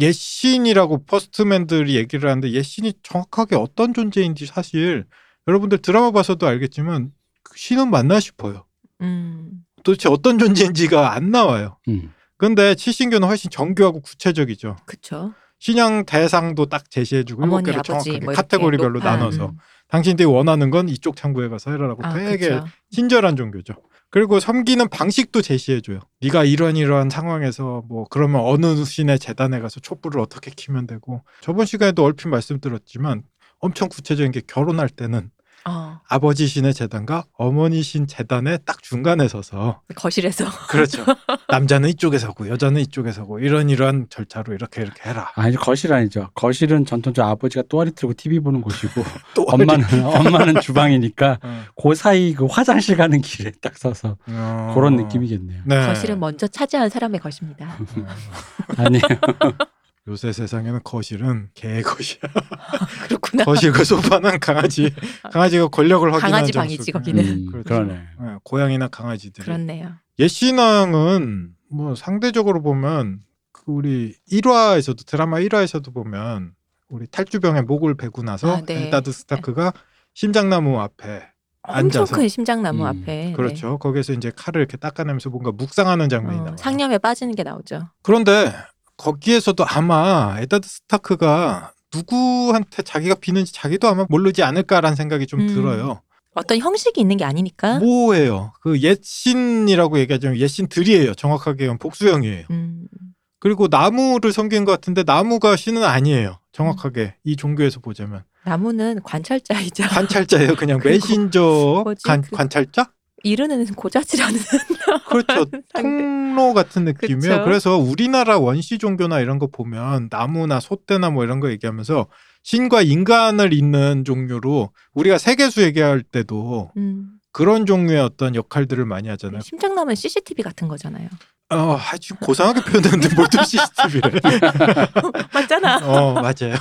옛신이라고 First Man들이 얘기를 하는데 옛신이 정확하게 어떤 존재인지 사실 여러분들 드라마 봐서도 알겠지만 그 신은 맞나 싶어요. 음. 도대체 어떤 존재인지가 안 나와요. 음. 근데 칠신교는 훨씬 정교하고 구체적이죠. 그쵸. 신앙 대상도 딱 제시해주고 일곱 어머니 개를 아버지 정확하게 뭐 카테고리별로 높아. 나눠서 음. 당신들이 원하는 건 이쪽 창구에 가서 해라라고 아, 되게 그쵸. 친절한 종교죠. 그리고 섬기는 방식도 제시해줘요. 네가 이런 이러한 상황에서 뭐 그러면 어느 신의 재단에 가서 촛불을 어떻게 키면 되고 저번 시간에도 얼핏 말씀드렸지만 엄청 구체적인 게 결혼할 때는 어. 아버지 신의 재단과 어머니 신 재단의 딱 중간에 서서 거실에서 그렇죠. 남자는 이쪽에 서고 여자는 이쪽에 서고 이런 이러한 절차로 이렇게 이렇게 해라. 아니 거실 아니죠. 거실은 전통적으로 아버지가 또아리 틀고 TV 보는 곳이고 또 엄마는 엄마는 주방이니까 어. 그 사이 그 화장실 가는 길에 딱 서서 어. 그런 느낌이겠네요. 네. 거실은 먼저 차지한 사람의 것입니다. 어. 아니에요. 요새 세상에는 거실은 개 것이야. 그렇구나. 거실과 소파는 강아지, 강아지가 권력을 확인하는 강아지. 방이지, 거기는. 음, 그렇죠. 그러네. 네, 고양이나 강아지들. 그렇네요. 옛 신앙은 뭐 상대적으로 보면 그 우리 1화에서도 드라마 1화에서도 보면 우리 탈주병에 목을 베고 나서 아, 네. 엘다드 스타크가 심장나무 앞에 엄청 앉아서 큰 심장나무 음, 앞에. 그렇죠. 거기서 이제 칼을 이렇게 닦아내면서 뭔가 묵상하는 네. 장면이 어, 나와요. 상념에 빠지는 게 나오죠. 그런데 거기에서도 아마 에다드 스타크가 누구한테 자기가 비는지 자기도 아마 모르지 않을까라는 생각이 좀 음. 들어요. 어떤 형식이 있는 게 아니니까. 뭐예요? 그 옛신이라고 얘기하자면 옛신들이에요. 정확하게 하면 복수형이에요. 음. 그리고 나무를 섬긴 것 같은데 나무가 신은 아니에요. 정확하게 이 종교에서 보자면 나무는 관찰자이죠. 관찰자예요. 그냥 메신저? 관, 그- 관찰자? 이르는 고자질하는 그렇죠. 통로 같은 느낌이에요. 그쵸. 그래서 우리나라 원시 종교나 이런 거 보면 나무나 소떼나 뭐 이런 거 얘기하면서 신과 인간을 잇는 종류로 우리가 세계수 얘기할 때도 음. 그런 종류의 어떤 역할들을 많이 하잖아요. 심장나무는 CCTV 같은 거잖아요. 어, 아, 지금 고상하게 표현했는데 뭘또 CCTV를. 맞잖아. 어, 맞아요.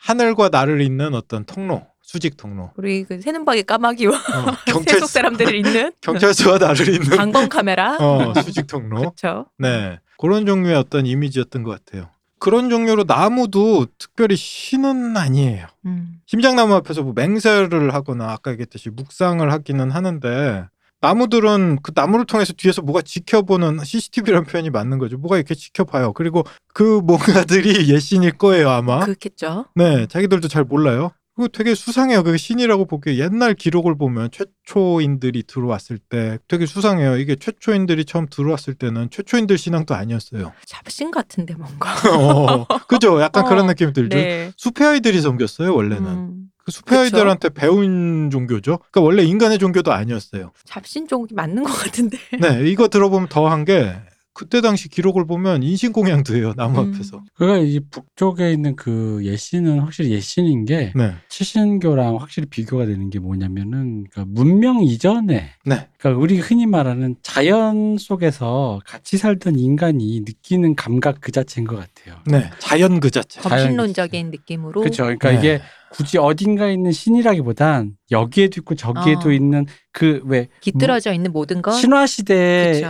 하늘과 나를 잇는 어떤 통로, 수직 통로. 우리 그 새는박의 까마귀와 어, 세속 경찰서, 사람들을 있는 경찰서와 나를 잇는 방공 카메라. 어, 수직 통로. 그렇죠. 네. 그런 종류의 어떤 이미지였던 것 같아요. 그런 종류로 나무도 특별히 신은 아니에요. 음. 심장나무 앞에서 뭐 맹세를 하거나 아까 얘기했듯이 묵상을 하기는 하는데 나무들은 그 나무를 통해서 뒤에서 뭐가 지켜보는 CCTV라는 표현이 맞는 거죠. 뭐가 이렇게 지켜봐요. 그리고 그 뭔가들이 옛신일 거예요, 아마. 그렇겠죠. 네, 자기들도 잘 몰라요. 그거 되게 수상해요. 그 신이라고 보기에 옛날 기록을 보면 최초인들이 들어왔을 때 되게 수상해요. 이게 최초인들이 처음 들어왔을 때는 최초인들 신앙도 아니었어요. 잡신 같은데 뭔가. 어, 그죠? 약간 어, 그런 느낌이 들죠. 네. 숲의 아이들이 섬겼어요, 원래는. 음. 그 숲의 아이들한테 배운 종교죠. 그러니까 원래 인간의 종교도 아니었어요. 잡신 쪽이 맞는 것 같은데. 네, 이거 들어보면 더한 게 그때 당시 기록을 보면 인신공양도 해요, 나무 음. 앞에서. 그러니까 이 북쪽에 있는 그 옛신은 확실히 옛신인 게 네, 치신교랑 확실히 비교가 되는 게 뭐냐면은 그러니까 문명 이전에 네, 그러니까 우리 흔히 말하는 자연 속에서 같이 살던 인간이 느끼는 감각 그 자체인 것 같아요. 네. 자연 그 자체. 자연 검신론적인 느낌으로. 그렇죠. 그러니까 네. 이게 굳이 어딘가에 있는 신이라기보단 여기에도 있고 저기에도 어. 있는 그 왜 깃들어져 있는 모든 것. 신화 시대의.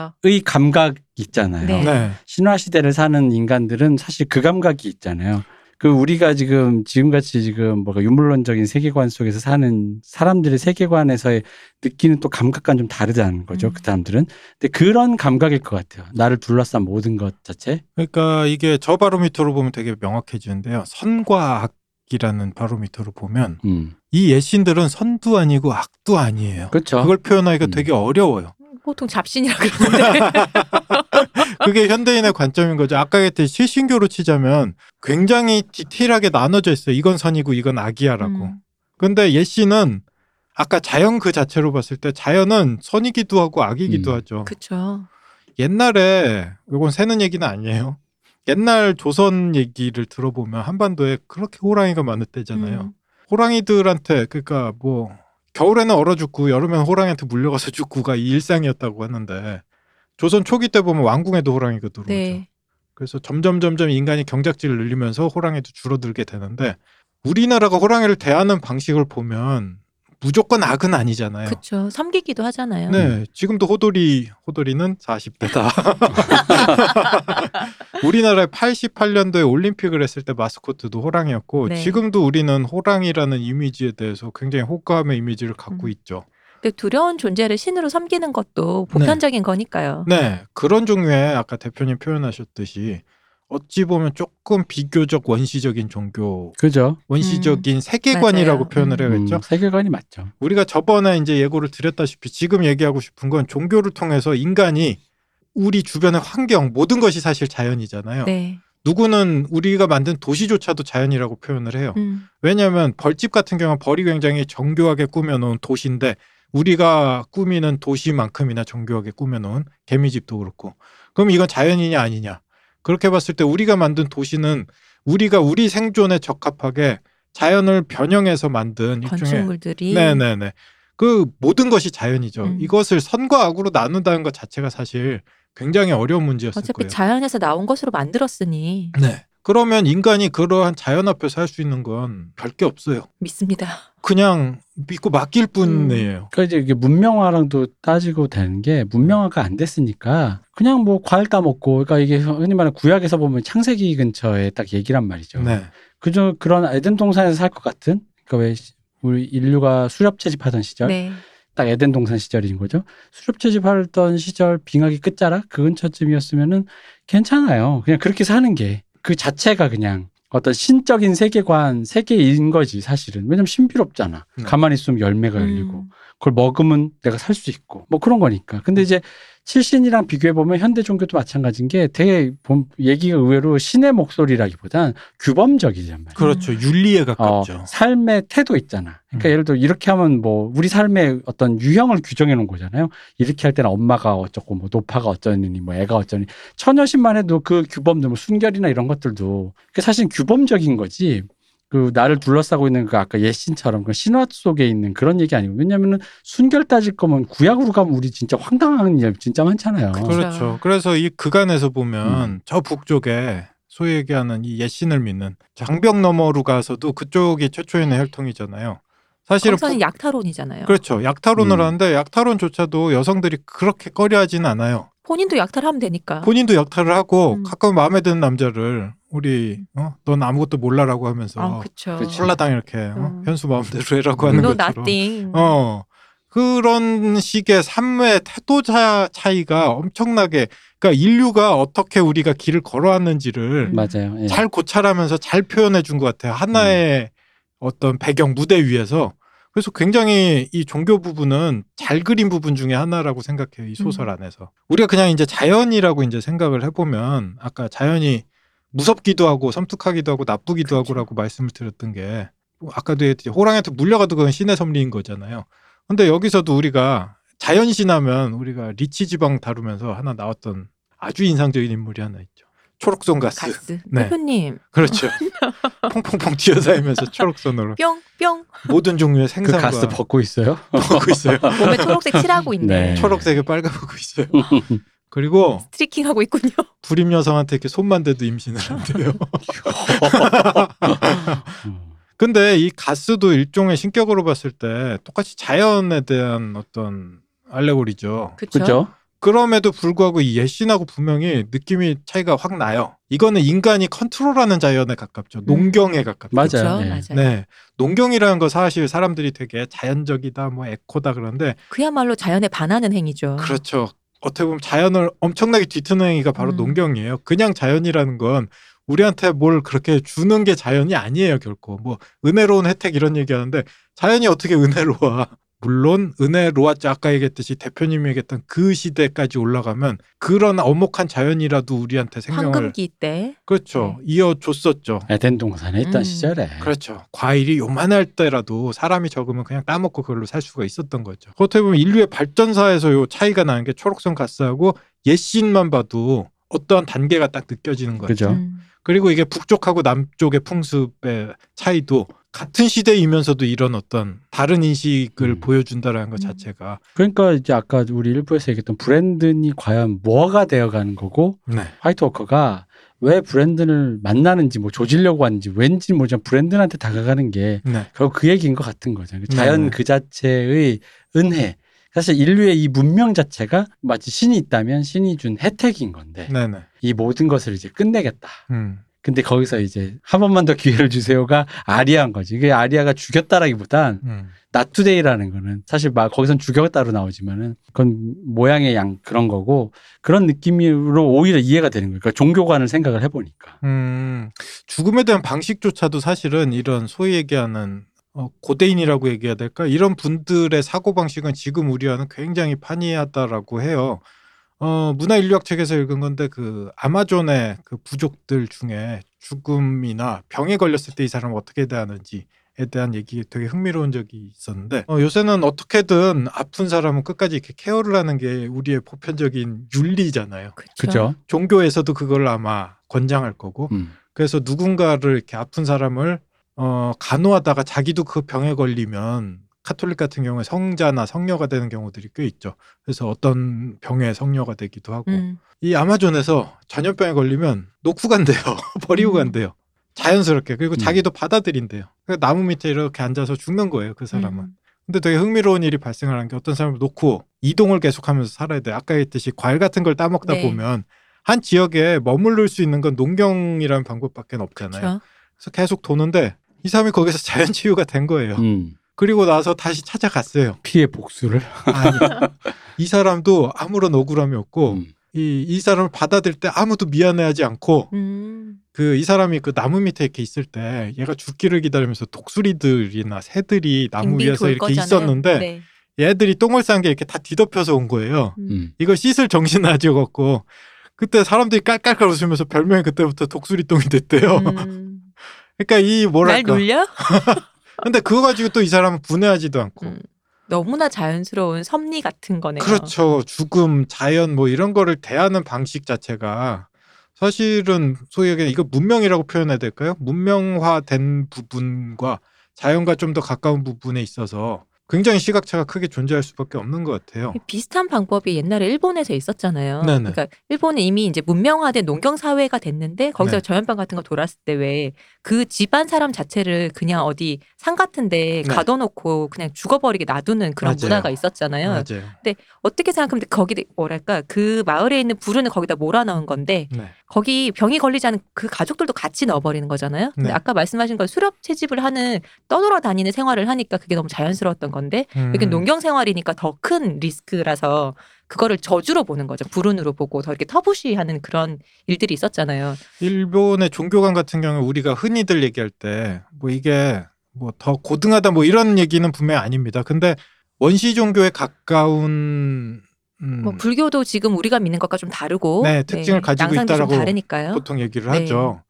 감각 있잖아요. 네. 네. 신화 시대를 사는 인간들은 사실 그 감각이 있잖아요. 그 우리가 지금 지금같이 지금 뭐가 유물론적인 세계관 속에서 사는 사람들의 세계관에서의 느끼는 또 감각과는 좀 다르다는 거죠. 음. 그 사람들은. 근데 그런 감각일 것 같아요. 나를 둘러싼 모든 것 자체. 그러니까 이게 저 바로미터로 보면 되게 명확해지는데요. 선과 악 이라는 바로미터로 보면 음. 이 예신들은 선도 아니고 악도 아니에요. 그렇죠. 그걸 표현하기가 음. 되게 어려워요. 보통 잡신이라 그러는데. 그게 현대인의 관점인 거죠. 아까 했듯이 실신교로 치자면 굉장히 디테일하게 나눠져 있어요. 이건 선이고 이건 악이야라고. 음. 근데 예씨는 아까 자연 그 자체로 봤을 때 자연은 선이기도 하고 악이기도 음. 하죠. 그쵸. 옛날에 이건 새는 얘기는 아니에요. 옛날 조선 얘기를 들어보면 한반도에 그렇게 호랑이가 많을 때잖아요. 음. 호랑이들한테 그러니까 뭐 겨울에는 얼어 죽고 여름에는 호랑이한테 물려가서 죽고가 이 일상이었다고 하는데 조선 초기 때 보면 왕궁에도 호랑이가 들어오죠. 네. 그래서 점점 점점 인간이 경작지를 늘리면서 호랑이도 줄어들게 되는데 우리나라가 호랑이를 대하는 방식을 보면 무조건 악은 아니잖아요. 그쵸. 섬기기도 하잖아요. 네, 지금도 호돌이 호돌이는 40대다. 우리나라에 88년도에 올림픽을 했을 때 마스코트도 호랑이였고 네. 지금도 우리는 호랑이라는 이미지에 대해서 굉장히 호감의 이미지를 갖고 음. 있죠. 두려운 존재를 신으로 섬기는 것도 보편적인 거니까요. 네, 그런 종류의 아까 대표님 표현하셨듯이 어찌 보면 조금 비교적 원시적인 종교, 그죠. 원시적인 세계관이라고 맞아요. 표현을 음. 해야겠죠. 음, 세계관이 맞죠. 우리가 저번에 이제 예고를 드렸다시피 지금 얘기하고 싶은 건 종교를 통해서 인간이 우리 주변의 환경 모든 것이 사실 자연이잖아요. 네. 누구는 우리가 만든 도시조차도 자연이라고 표현을 해요. 음. 왜냐하면 벌집 같은 경우는 벌이 굉장히 정교하게 꾸며놓은 도시인데 우리가 꾸미는 도시만큼이나 정교하게 꾸며놓은 개미집도 그렇고 그럼 이건 자연이냐 아니냐 그렇게 봤을 때 우리가 만든 도시는 우리가 우리 생존에 적합하게 자연을 변형해서 만든 건축물들이 네네네. 그 모든 것이 자연이죠. 음. 이것을 선과 악으로 나눈다는 것 자체가 사실 굉장히 어려운 문제였을 어차피 거예요. 자연에서 나온 것으로 만들었으니 네. 그러면 인간이 그러한 자연 앞에서 할 수 있는 건 별 게 없어요. 믿습니다. 그냥 믿고 맡길 뿐이에요. 그러니까 이제 이게 문명화랑도 따지고 되는 게 문명화가 안 됐으니까 그냥 뭐 과일 따 먹고 그러니까 이게 흔히 말하는 구약에서 보면 창세기 근처에 딱 얘기란 말이죠. 네. 그저 그런 에덴 동산에서 살 것 같은 그러니까 왜 시- 우리 인류가 수렵 채집하던 시절 네. 딱 에덴 동산 시절인 거죠. 수렵 채집하던 시절 빙하기 끝자락 그 근처쯤이었으면은 괜찮아요. 그냥 그렇게 사는 게 그 자체가 그냥 어떤 신적인 세계관 세계인 거지 사실은. 왜냐면 신비롭잖아. 네. 가만히 있으면 열매가 열리고 음. 그걸 먹으면 내가 살 수 있고 뭐 그런 거니까. 근데 이제 칠신이랑 비교해 보면 현대 종교도 마찬가지인 게 되게 본- 얘기가 의외로 신의 목소리라기보단 규범적이란 말이야. 그렇죠. 윤리에 어, 가깝죠. 삶의 태도 있잖아. 그러니까 음. 예를 들어 이렇게 하면 뭐 우리 삶의 어떤 유형을 규정해 놓은 거잖아요. 이렇게 할 때는 엄마가 어쩌고 뭐 노파가 어쩌니 뭐 애가 어쩌니 처녀신만 해도 그 규범들 뭐 순결이나 이런 것들도 그 사실 규범적인 거지. 그 나를 둘러싸고 있는 그 아까 예신처럼 그 신화 속에 있는 그런 얘기 아니고 왜냐면은 순결 따질 거면 구약으로 가면 우리 진짜 황당한 일 진짜 많잖아요. 그렇죠. 그렇죠. 그래서 이 그간에서 보면 음. 저 북쪽에 소위 얘기하는 이 옛신을 믿는 장벽 너머로 가서도 그쪽이 최초에는 혈통이잖아요. 사실은 거기서는 북- 약탈혼이잖아요. 그렇죠. 약탈혼을 음. 하는데 약탈혼조차도 여성들이 그렇게 꺼려하지는 않아요. 본인도 약탈하면 되니까. 본인도 약탈을 하고 음. 가끔 마음에 드는 남자를 우리 어? 넌 아무것도 몰라라고 하면서 아, 그쵸. 홀라당 이렇게 어? 음. 현수 마음대로 해라고 하는 No 것처럼 nothing. 어 그런 식의 삶의 태도 차, 차이가 엄청나게 그러니까 인류가 어떻게 우리가 길을 걸어왔는지를 음. 맞아요. 예. 잘 고찰하면서 잘 표현해 준 것 같아요. 하나의 어떤 배경 무대 위에서 그래서 굉장히 이 종교 부분은 잘 그린 부분 중에 하나라고 생각해요. 이 소설 음. 안에서. 우리가 그냥 이제 자연이라고 이제 생각을 해보면 아까 자연이 무섭기도 하고 섬뜩하기도 하고 나쁘기도 그렇죠. 하고라고 말씀을 드렸던 게뭐 아까도 했듯이 호랑이한테 물려가도 그건 신의 섭리인 거잖아요. 근데 여기서도 우리가 자연신하면 우리가 리치 지방 다루면서 하나 나왔던 아주 인상적인 인물이 하나 있죠. 초록손 가스. 가스. 네. 대표님 그렇죠. 퐁퐁퐁 뛰어다니면서 초록손으로 뿅 뿅 모든 종류의 그 생산과 가스 벗고 있어요. 벗고 있어요. 몸에 초록색 칠하고 있네. 네. 초록색에 빨가벗고 있어요. 그리고 스트리킹 하고 있군요. 불임 여성한테 이렇게 손만 대도 임신을 한대요. 음. 근데 이 가스도 일종의 신격으로 봤을 때 똑같이 자연에 대한 어떤 알레고리죠. 그렇죠. 그럼에도 불구하고 이 예신하고 분명히 느낌이 차이가 확 나요. 이거는 인간이 컨트롤하는 자연에 가깝죠. 농경에 가깝죠. 맞아요. 그렇죠. 네. 맞아요. 네. 농경이라는 거 사실 사람들이 되게 자연적이다, 뭐 에코다 그런데 그야말로 자연에 반하는 행위죠. 그렇죠. 어떻게 보면 자연을 엄청나게 뒤트는 행위가 바로 음. 농경이에요. 그냥 자연이라는 건 우리한테 뭘 그렇게 주는 게 자연이 아니에요, 결코. 뭐 은혜로운 혜택 이런 얘기하는데 자연이 어떻게 은혜로워? 물론 은혜로웠죠. 아까 얘기했듯이 대표님이 얘기했던 그 시대까지 올라가면 그런 엄혹한 자연이라도 우리한테 생명을 황금기 때 그렇죠 이어줬었죠. 에덴 동산에 있던 음. 시절에. 그렇죠. 과일이 요만할 때라도 사람이 적으면 그냥 따먹고 그걸로 살 수가 있었던 거죠. 어떻게 보면 인류의 발전사에서 요 차이가 나는 게 초록선 가스하고 옛신만 봐도 어떠한 단계가 딱 느껴지는 거죠. 그죠? 음. 그리고 이게 북쪽하고 남쪽의 풍습의 차이도 같은 시대이면서도 이런 어떤 다른 인식을 음. 보여준다라는 것 음. 자체가 그러니까 이제 아까 우리 일부에서 얘기했던 브랜드니 과연 뭐가 되어가는 거고 네. 화이트 워커가 왜 브랜드를 만나는지 뭐 조지려고 하는지 왠지 모르지만 브랜드한테 다가가는 게 네. 결국 그 얘기인 것 같은 거죠. 그 자연 네. 그 자체의 은혜. 사실 인류의 이 문명 자체가 마치 신이 있다면 신이 준 혜택인 건데 네네. 이 모든 것을 이제 끝내겠다. 음. 근데 거기서 이제 한 번만 더 기회를 주세요가 아리아인 거지. 이게 아리아가 죽였다라기보단 음. 나투데이라는 거는 사실 막 거기선 죽였다로 나오지만은 그건 모양의 양 그런 거고 그런 느낌으로 오히려 이해가 되는 거예요. 그러니까 종교관을 생각을 해보니까. 음, 죽음에 대한 방식조차도 사실은 이런 소위 얘기하는 어, 고대인이라고 얘기해야 될까? 이런 분들의 사고 방식은 지금 우리와는 굉장히 판이하다라고 해요. 어, 문화인류학 책에서 읽은 건데 그 아마존의 그 부족들 중에 죽음이나 병에 걸렸을 때 이 사람을 어떻게 대하는지 에 대한 얘기 되게 흥미로운 적이 있었는데 어, 요새는 어떻게든 아픈 사람은 끝까지 이렇게 케어를 하는 게 우리의 보편적인 윤리잖아요. 그렇죠. 종교에서도 그걸 아마 권장할 거고 음. 그래서 누군가를 이렇게 아픈 사람을 어, 간호하다가 자기도 그 병에 걸리면 카톨릭 같은 경우에 성자나 성녀가 되는 경우들이 꽤 있죠. 그래서 어떤 병의 성녀가 되기도 하고 음. 이 아마존에서 전염병에 걸리면 놓고 간대요. 버리고 음. 간대요. 자연스럽게 그리고 음. 자기도 받아들인대요. 그래서 나무 밑에 이렇게 앉아서 죽는 거예요. 그 사람은. 음. 근데 되게 흥미로운 일이 발생하는 게 어떤 사람을 놓고 이동을 계속하면서 살아야 돼. 아까 했듯이 과일 같은 걸 따먹다 네. 보면 한 지역에 머무를 수 있는 건 농경이라는 방법밖에 없잖아요. 그렇죠. 그래서 계속 도는데 이 사람이 거기서 자연 치유가 된 거예요. 음. 그리고 나서 다시 찾아갔어요. 피해 복수를. 아니, 이 사람도 아무런 억울함이 없고 음. 이, 이 사람을 받아들일 때 아무도 미안해하지 않고 음. 그이 사람이 그 나무 밑에 이렇게 있을 때 얘가 죽기를 기다리면서 독수리들이나 새들이 나무 위에서 돌 이렇게 거잖아요. 있었는데 네. 얘들이 똥을 싼 게 이렇게 다 뒤덮여서 온 거예요. 음. 음. 이걸 씻을 정신을 아직 없고 그때 사람들이 깔깔깔 웃으면서 별명이 그때부터 독수리 똥이 됐대요. 음. 그러니까 이날 뭐랄까. 놀려? 근데 그거 가지고 또 이 사람은 분해하지도 않고. 음. 너무나 자연스러운 섭리 같은 거네요. 그렇죠. 죽음, 자연 뭐 이런 거를 대하는 방식 자체가 사실은 소위 얘기해 이거 문명이라고 표현해야 될까요? 문명화된 부분과 자연과 좀 더 가까운 부분에 있어서 굉장히 시각차가 크게 존재할 수밖에 없는 것 같아요. 비슷한 방법이 옛날에 일본에서 있었잖아요. 네네. 그러니까 일본은 이미 이제 문명화된 농경 사회가 됐는데 거기서 네. 전염병 같은 거 돌았을 때 왜 그 집안 사람 자체를 그냥 어디 산 같은데 네. 가둬놓고 그냥 죽어버리게 놔두는 그런 맞아요. 문화가 있었잖아요. 맞아요. 어떻게 생각하면 거기 뭐랄까 그 마을에 있는 부르는 거기다 몰아넣은 건데 네. 거기 병이 걸리지 않은 그 가족들도 같이 넣어버리는 거잖아요. 근데 네. 아까 말씀하신 건 수렵 채집을 하는 떠돌아 다니는 생활을 하니까 그게 너무 자연스러웠던 건데 음. 여기 농경 생활이니까 더 큰 리스크라서 그거를 저주로 보는 거죠. 불운으로 보고 더 이렇게 터부시하는 그런 일들이 있었잖아요. 일본의 종교관 같은 경우 우리가 흔히들 얘기할 때 뭐 이게 뭐 더 고등하다 뭐 이런 얘기는 분명히 아닙니다. 근데 원시 종교에 가까운 음, 뭐 불교도 지금 우리가 믿는 것과 좀 다르고 네, 특징을 가지고 양상도 있다라고 좀 다르니까요. 보통 얘기를 네. 하죠.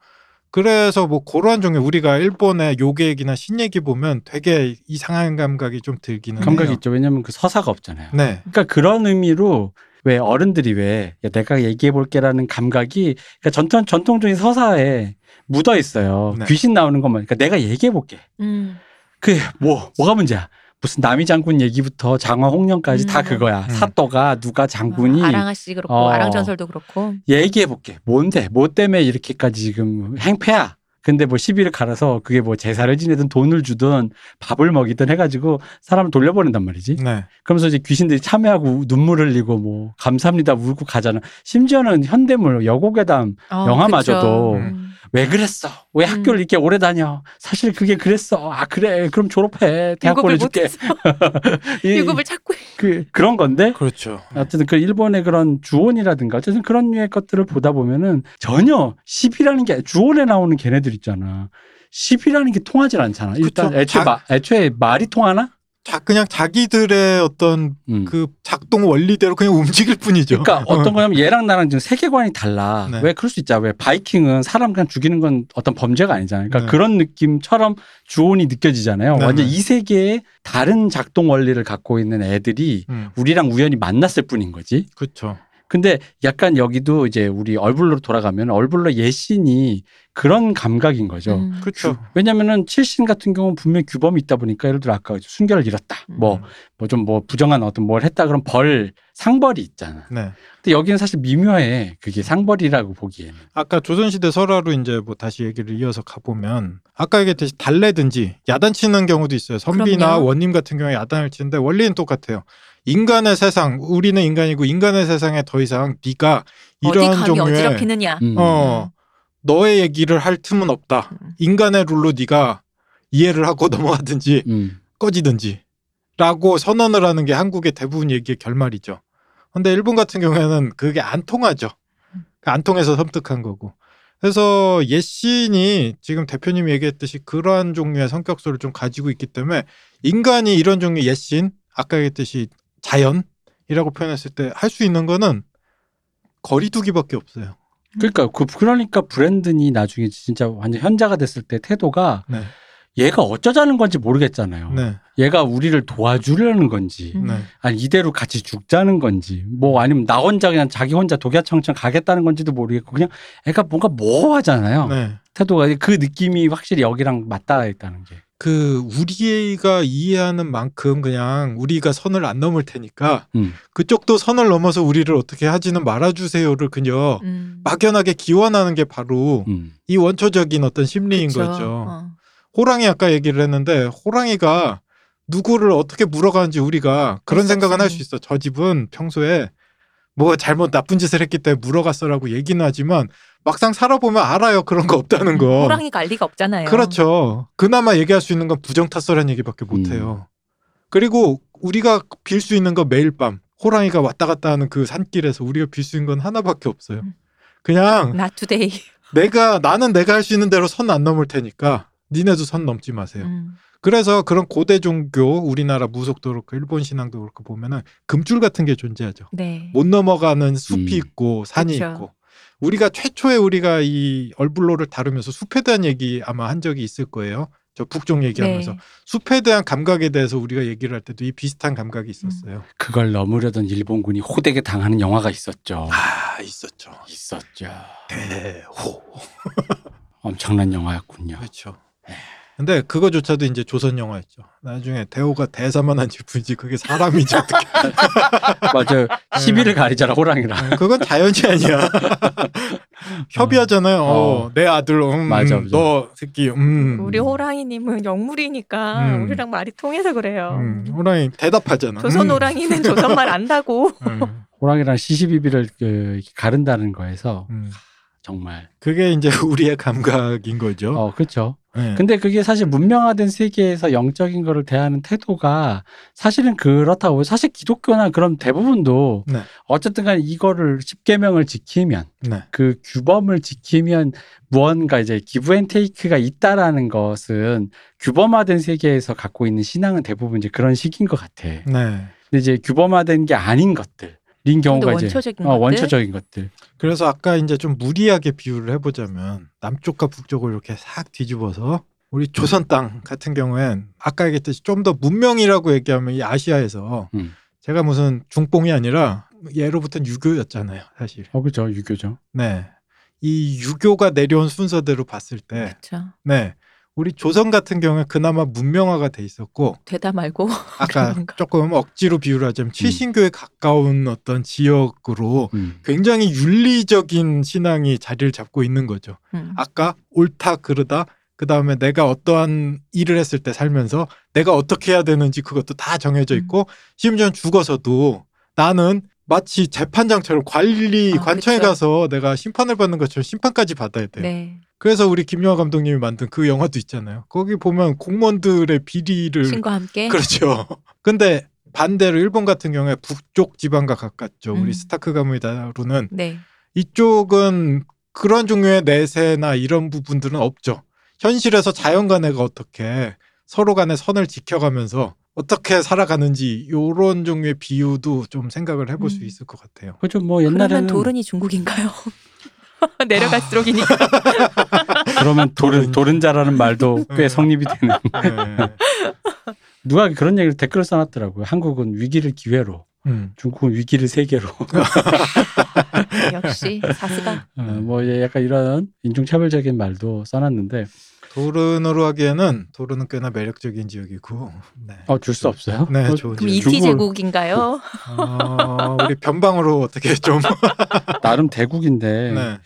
그래서 뭐 그러한 종류 우리가 일본의 요괴 얘기나 신 얘기 보면 되게 이상한 감각이 좀 들기는 감각이 해요. 있죠. 왜냐면 그 서사가 없잖아요. 네. 그러니까 그런 의미로 왜 어른들이 왜 야, 내가 얘기해 볼게라는 감각이 그러니까 전통 전통적인 서사에 묻어 있어요. 네. 귀신 나오는 것만. 그러니까 내가 얘기해 볼게. 음. 그뭐 뭐가 문제야? 무슨 남이 장군 얘기부터 장화 홍련까지 음. 다 그거야. 음. 사또가 누가 장군이 아랑아 씨 그렇고 어. 아랑 전설도 그렇고 얘기해 볼게. 뭔데? 뭐 때문에 이렇게까지 지금 행패야? 근데 뭐 시비를 갈아서 그게 뭐 제사를 지내든 돈을 주든 밥을 먹이든 해가지고 사람을 돌려보낸단 말이지. 네. 그러면서 이제 귀신들이 참여하고 눈물 흘리고 뭐 감사합니다 울고 가잖아. 심지어는 현대물 여고괴담 어, 영화마저도 그쵸. 음. 왜 그랬어? 왜 음. 학교를 이렇게 오래 다녀? 사실 그게 그랬어. 아 그래 그럼 졸업해 대학 보내줄게. 유급을 찾고 그 그런 건데 그렇죠. 어쨌든 그 일본의 그런 주온이라든가 어쨌든 그런 류의 것들을 보다 보면은 전혀 시비라는 게 주온에 나오는 걔네들 있잖아. 시비라는 게 통하질 않잖아. 일단 그쵸. 애초에, 자- 마- 애초에 말이 통하나? 자 그냥 자기들의 어떤 음. 그 작동 원리대로 그냥 움직일 뿐이죠. 그러니까 어떤 거냐면 얘랑 나랑 지금 세계관이 달라. 네. 왜 그럴 수 있잖아. 왜 바이킹은 사람 그냥 죽이는 건 어떤 범죄가 아니잖아요. 그러니까 네. 그런 느낌처럼 주온이 느껴지잖아요. 네, 완전 네. 이 세계의 다른 작동 원리를 갖고 있는 애들이 음, 우리랑 우연히 만났을 뿐인 거지. 그렇죠. 근데 약간 여기도 이제 우리 얼굴로 돌아가면 얼굴로 예신이 그런 감각인 거죠. 음. 그렇죠. 왜냐면은 칠신 같은 경우는 분명히 규범이 있다 보니까 예를 들어 아까 순결을 잃었다. 음. 뭐뭐좀뭐 부정한 어떤 뭘 했다 그럼 벌 상벌이 있잖아. 네. 근데 여기는 사실 미묘해. 그게 상벌이라고 보기에는. 아까 조선시대 설화로 이제 뭐 다시 얘기를 이어서 가보면 아까 얘기했듯이 달래든지 야단치는 경우도 있어요. 선비나 그럼요. 원님 같은 경우에 야단을 치는데 원리는 똑같아요. 인간의 세상, 우리는 인간이고 인간의 세상에 더 이상 네가 어디 이러한 종류의 어지럽히느냐. 음. 어 너의 얘기를 할 틈은 없다. 음. 인간의 룰로 네가 이해를 하고 넘어가든지 음. 꺼지든지 라고 선언을 하는 게 한국의 대부분 얘기의 결말이죠. 근데 일본 같은 경우에는 그게 안 통하죠. 안 통해서 섬뜩한 거고. 그래서 옛신이 지금 대표님이 얘기했듯이 그러한 종류의 성격소를 좀 가지고 있기 때문에 인간이 이런 종류의 옛신, 아까 얘기했듯이 자연이라고 표현했을 때 할 수 있는 거는 거리두기밖에 없어요. 그러니까 그 그러니까 브랜든이 나중에 진짜 완전 현자가 됐을 때 태도가 네. 얘가 어쩌자는 건지 모르겠잖아요. 네. 얘가 우리를 도와주려는 건지 음. 네. 아니 이대로 같이 죽자는 건지 뭐 아니면 나 혼자 그냥 자기 혼자 독야청청 가겠다는 건지도 모르겠고 그냥 애가 뭔가 모호하잖아요. 네. 태도가 그 느낌이 확실히 여기랑 맞닿아 있다는 게. 그 우리가 이해하는 만큼 그냥 우리가 선을 안 넘을 테니까 음. 그쪽도 선을 넘어서 우리를 어떻게 하지는 말아주세요를 그냥 음. 막연하게 기원하는 게 바로 음. 이 원초적인 어떤 심리인 그쵸. 거죠. 어. 호랑이 아까 얘기를 했는데 호랑이가 누구를 어떻게 물어가는지 우리가 그런 수 생각은 할 수. 있어. 저 집은 평소에 뭐 잘못 나쁜 짓을 했기 때문에 물어갔어라고 얘기는 하지만 막상 살아보면 알아요. 그런 거 없다는 거. 호랑이가 알 리가 없잖아요. 그렇죠. 그나마 얘기할 수 있는 건 부정타서라는 얘기밖에 못 음. 해요. 그리고 우리가 빌 수 있는 건 매일 밤 호랑이가 왔다 갔다 하는 그 산길에서 우리가 빌 수 있는 건 하나밖에 없어요. 음. 그냥 Not today. 내가 나는 내가 할 수 있는 대로 선 안 넘을 테니까 니네도 선 넘지 마세요. 음. 그래서 그런 고대 종교 우리나라 무속도 그렇고 일본 신앙도 그렇고 보면은 금줄 같은 게 존재하죠. 네. 못 넘어가는 숲이 음. 있고 산이 그쵸. 있고 우리가 최초에 우리가 이 얼블로를 다루면서 숲에 대한 얘기 아마 한 적이 있을 거예요. 저 북쪽 얘기하면서 네. 숲에 대한 감각에 대해서 우리가 얘기를 할 때도 이 비슷한 감각이 있었어요. 그걸 넘으려던 일본군이 호되게 당하는 영화가 있었죠. 아 있었죠. 있었죠. 대호 엄청난 영화였군요. 그렇죠. 근데 그거조차도 이제 조선 영화였죠. 나중에 대호가 대사만 한지 뿐이지 그게 사람이지 어떻게? 맞아요. 시비를 가리잖아 호랑이랑. 그건 자연이 아니야. 협의하잖아요. 어, 어. 내 아들, 음, 맞아, 맞아. 너 새끼, 음. 우리 호랑이님은 영물이니까 음. 우리랑 말이 통해서 그래요. 음, 호랑이 대답하잖아. 조선 음. 호랑이는 조선말 안다고. 음, 호랑이랑 시시비비를 그 이렇게 가른다는 거에서 음. 정말 그게 이제 우리의 감각인 거죠. 어 그렇죠. 네. 근데 그게 사실 문명화된 세계에서 영적인 거를 대하는 태도가 사실은 그렇다고 사실 기독교나 그런 대부분도 네. 어쨌든 간에 이거를 십계명을 지키면 네. 그 규범을 지키면 무언가 이제 give and take가 있다라는 것은 규범화된 세계에서 갖고 있는 신앙은 대부분 이제 그런 식인 것 같아. 네. 근데 이제 규범화된 게 아닌 것들 인 경우가 이제 원초적인 어, 것들? 원초적인 것들. 그래서 아까 이제 좀 무리하게 비유를 해보자면 남쪽과 북쪽을 이렇게 싹 뒤집어서 우리 조선 땅 같은 경우엔 아까 얘기했듯이 좀 더 문명이라고 얘기하면 이 아시아에서 음. 제가 무슨 중뽕이 아니라 예로부터는 유교였잖아요, 사실. 어 그죠 유교죠. 네. 이 유교가 내려온 순서대로 봤을 때, 그렇죠. 네. 우리 조선 같은 경우에 그나마 문명화가 돼 있었고 되다 말고 아까. 조금 억지로 비유를 하자면 칠신교에 가까운 어떤 지역으로 음. 굉장히 윤리적인 신앙이 자리를 잡고 있는 거죠. 음. 아까 옳다 그르다 그 다음에 내가 어떠한 일을 했을 때 살면서 내가 어떻게 해야 되는지 그것도 다 정해져 음. 있고 심지어 죽어서도 나는 마치 재판장처럼 관리 아, 관청에 그쵸. 가서 내가 심판을 받는 것처럼 심판까지 받아야 돼요. 네. 그래서 우리 김영하 감독님이 만든 그 영화도 있잖아요. 거기 보면 공무원들의 비리를 신과 함께 그렇죠. 근데 반대로 일본 같은 경우에 북쪽 지방과 가깝죠. 음. 우리 스타크 가문이 다루는 네. 이쪽은 그런 종류의 내세나 이런 부분들은 없죠. 현실에서 자연간에가 어떻게 서로 간의 선을 지켜가면서 어떻게 살아가는지 요런 종류의 비유도 좀 생각을 해볼 수 음. 있을 것 같아요. 그죠 뭐 옛날에는 도른이 중국인가요? 내려갈수록이니까. 그러면 도른 도른. 도른자라는 말도 꽤 음. 성립이 되는 네. 누가 그런 얘기를 댓글을 써놨더라고요. 한국은 위기를 기회로, 음. 중국은 위기를 세계로. 역시 사스가 어, 뭐 약간 이런 인종차별적인 말도 써놨는데 도른으로 하기에는 도른은 꽤나 매력적인 지역이고. 네. 어 줄 수 없어요. 네, 어, 좋은 그럼. 이티 제국인가요? 어, 우리 변방으로 어떻게 좀. 나름 대국인데 네.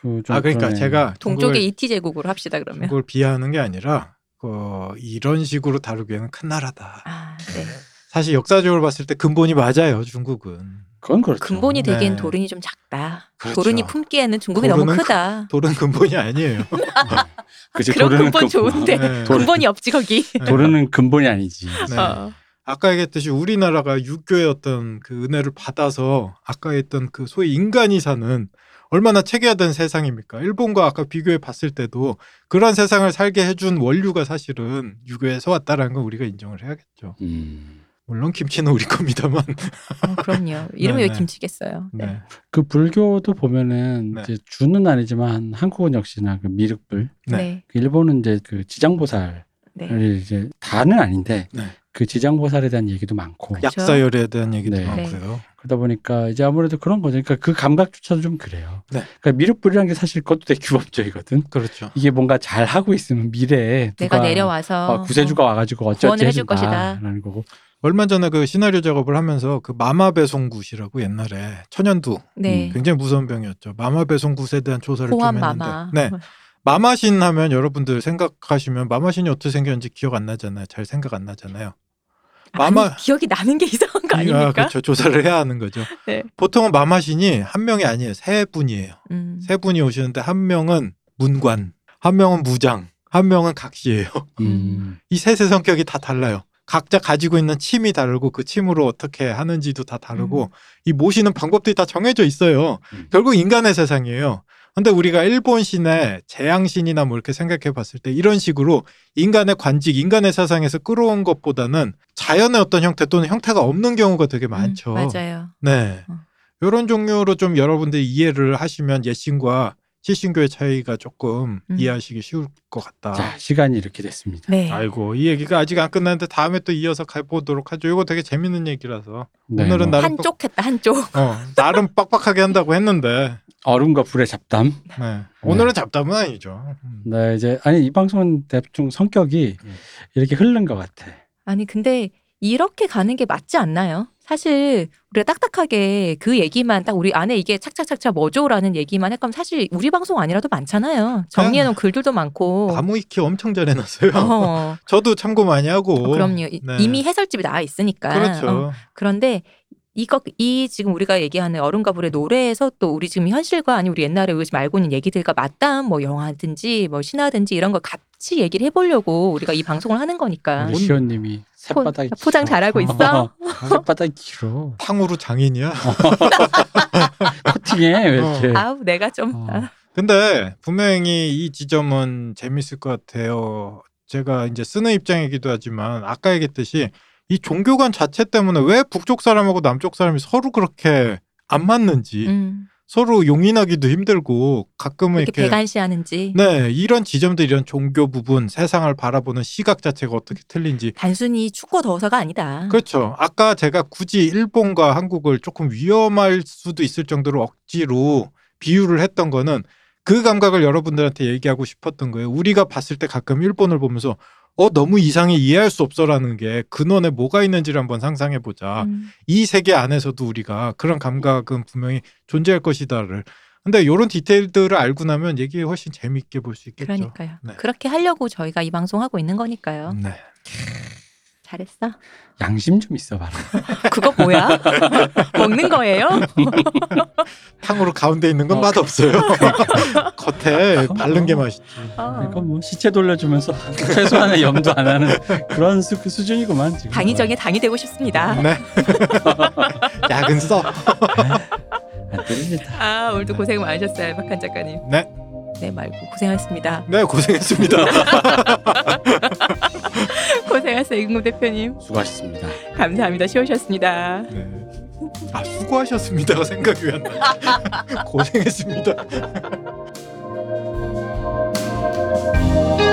그좀아 그러니까 그러네. 제가 동쪽의 이티 제국으로 합시다 그러면. 중국을 비하하는 게 아니라 어, 이런 식으로 다루기에는 큰 나라다. 아, 네. 사실 역사적으로 봤을 때 근본이 맞아요. 중국은 그건 그렇죠. 근본이 되기엔 네. 도른이 좀 작다. 그렇죠. 도른이 품기에는 중국이 너무 도른은 크다. 도른 근본이 아니에요. 그치, 그런 도르는 근본 근- 좋은데 네. 도른- 근본이 없지 거기. 네. 도르는 근본이 아니지. 네. 어. 아까 얘기했듯이 우리나라가 유교의 어떤 그 은혜를 받아서 아까 했던 그 소위 인간이 사는 얼마나 체계화된 세상입니까? 일본과 아까 비교해 봤을 때도 그런 세상을 살게 해준 원류가 사실은 유교에서 왔다라는 건 우리가 인정을 해야겠죠. 음. 물론 김치는 우리 겁니다만. 어, 그럼요. 이름이 네, 왜 네. 김치겠어요. 네. 네. 그 불교도 보면은 네. 이제 주는 아니지만 한국은 역시나 그 미륵불, 네. 네. 그 일본은 이제 그 지장보살을 네. 이제 다는 아닌데 네. 그 지장보살에 대한 얘기도 많고 그쵸. 약사열에 대한 얘기도 네. 많고요. 그러다 보니까 이제 아무래도 그런 거죠. 그러니까 그 감각조차도 좀 그래요. 네. 그러니까 미륵불이라는 게 사실 그것도 되게 규범적이거든. 그렇죠. 이게 뭔가 잘 하고 있으면 미래에 내가 내려와서 어, 구세주가 와가지고 어쩌지 해줄 해준다라는 거고. 얼마 전에 그 시나리오 작업을 하면서 그 마마배송굿이라고 옛날에 천연두 네. 굉장히 무서운 병이었죠. 마마배송굿에 대한 조사를 좀 했는데. 마마. 네. 마마신 하면 여러분들 생각하시면 마마신이 어떻게 생겼는지 기억 안 나잖아요. 잘 생각 안 나잖아요. 마마- 아니, 기억이 나는 게 이상한 거 아, 아닙니까? 그렇죠. 조사를 해야 하는 거죠. 네. 보통은 마마신이 한 명이 아니에요. 세 분이에요. 음. 세 분이 오시는데 한 명은 문관, 한 명은 무장, 한 명은 각시예요. 음. 이 셋의 성격이 다 달라요. 각자 가지고 있는 침이 다르고 그 침으로 어떻게 하는지도 다 다르고 음. 이 모시는 방법들이 다 정해져 있어요. 음. 결국 인간의 세상이에요. 근데 우리가 일본 신의 재앙신이나 뭐 이렇게 생각해 봤을 때 이런 식으로 인간의 관직, 인간의 세상에서 끌어온 것보다는 자연의 어떤 형태 또는 형태가 없는 경우가 되게 많죠. 음, 맞아요. 네. 어. 이런 종류로 좀 여러분들이 이해를 하시면 예신과 실신교의 차이가 조금 음. 이해하시기 쉬울 것 같다. 자 시간이 이렇게 됐습니다. 네. 아이고 이 얘기가 아직 안 끝났는데 다음에 또 이어서 가보도록 하죠. 이거 되게 재밌는 얘기라서 네, 오늘은 뭐 나름 한쪽 했다 한쪽. 어, 나름 빡빡하게 한다고 했는데 얼음과 불의 잡담. 네. 오늘은 잡담은 아니죠. 음. 네 이제 아니 이 방송은 대충 성격이 음. 이렇게 흐른 것 같아. 아니 근데 이렇게 가는 게 맞지 않나요? 사실 우리가 딱딱하게 그 얘기만 딱 우리 안에 이게 착착착착 뭐죠라는 얘기만 할 거면 사실 우리 방송 아니라도 많잖아요. 정리해놓은 글들도 많고. 나무 익히 엄청 잘 해놨어요. 어, 저도 참고 많이 하고. 어, 그럼요. 이- 네. 이미 해설집이 나와 있으니까. 그렇죠. 어, 그런데 이거 이 지금 우리가 얘기하는 얼음과 불의 노래에서 또 우리 지금 현실과 아니 우리 옛날에 우리 지금 알고 있는 얘기들과 맞닿은 뭐 영화든지 뭐 신화든지 이런 걸 같이 얘기를 해보려고 우리가 이 방송을 하는 거니까. 우리 시호님이 포- 새바닥이 포장 길어. 잘하고 있어? 새바닥이 길어. 탕후루 장인이야. 코팅해 왜 이렇게. 아우 내가 좀 어. 아, 근데 분명히 이 지점은 재밌을 것 같아요. 제가 이제 쓰는 입장이기도 하지만 아까 얘기했듯이 이 종교관 자체 때문에 왜 북쪽 사람하고 남쪽 사람이 서로 그렇게 안 맞는지 음, 서로 용인하기도 힘들고 가끔은 이렇게 이렇게 배관시하는지 네 이런 지점들 이런 종교 부분 세상을 바라보는 시각 자체가 어떻게 틀린지 단순히 춥고 더워서가 아니다. 그렇죠. 아까 제가 굳이 일본과 한국을 조금 위험할 수도 있을 정도로 억지로 비유를 했던 거는 그 감각을 여러분들한테 얘기하고 싶었던 거예요. 우리가 봤을 때 가끔 일본을 보면서 어 너무 이상해 이해할 수 없어라는 게 근원에 뭐가 있는지를 한번 상상해 보자. 음. 이 세계 안에서도 우리가 그런 감각은 분명히 존재할 것이다를. 근데 이런 디테일들을 알고 나면 얘기 훨씬 재미있게 볼 수 있겠죠. 그러니까요. 네. 그렇게 하려고 저희가 이 방송 하고 있는 거니까요. 네. 잘했어. 양심 좀 있어 봐라. 그거 뭐야? 먹는 거예요? 탕으로 가운데 있는 건 어. 맛 없어요. 겉에 바른 게 맛있지. 어. 이건 뭐 시체 돌려주면서 최소한의 염도 안 하는 그런 수, 그 수준이구만 지금. 당이정에 당이 되고 싶습니다. 네. 약은 써. 안 들립니다. 아 오늘도 고생 많으셨어요, 박한 작가님. 네. 네 말고 고생하셨습니다. 네 고생했습니다. 안녕하세요, 임금 대표님. 수고하셨습니다. 감사합니다. 쉬우셨습니다. 네. 아 수고하셨습니다가 생각이 안 나. 고생했습니다.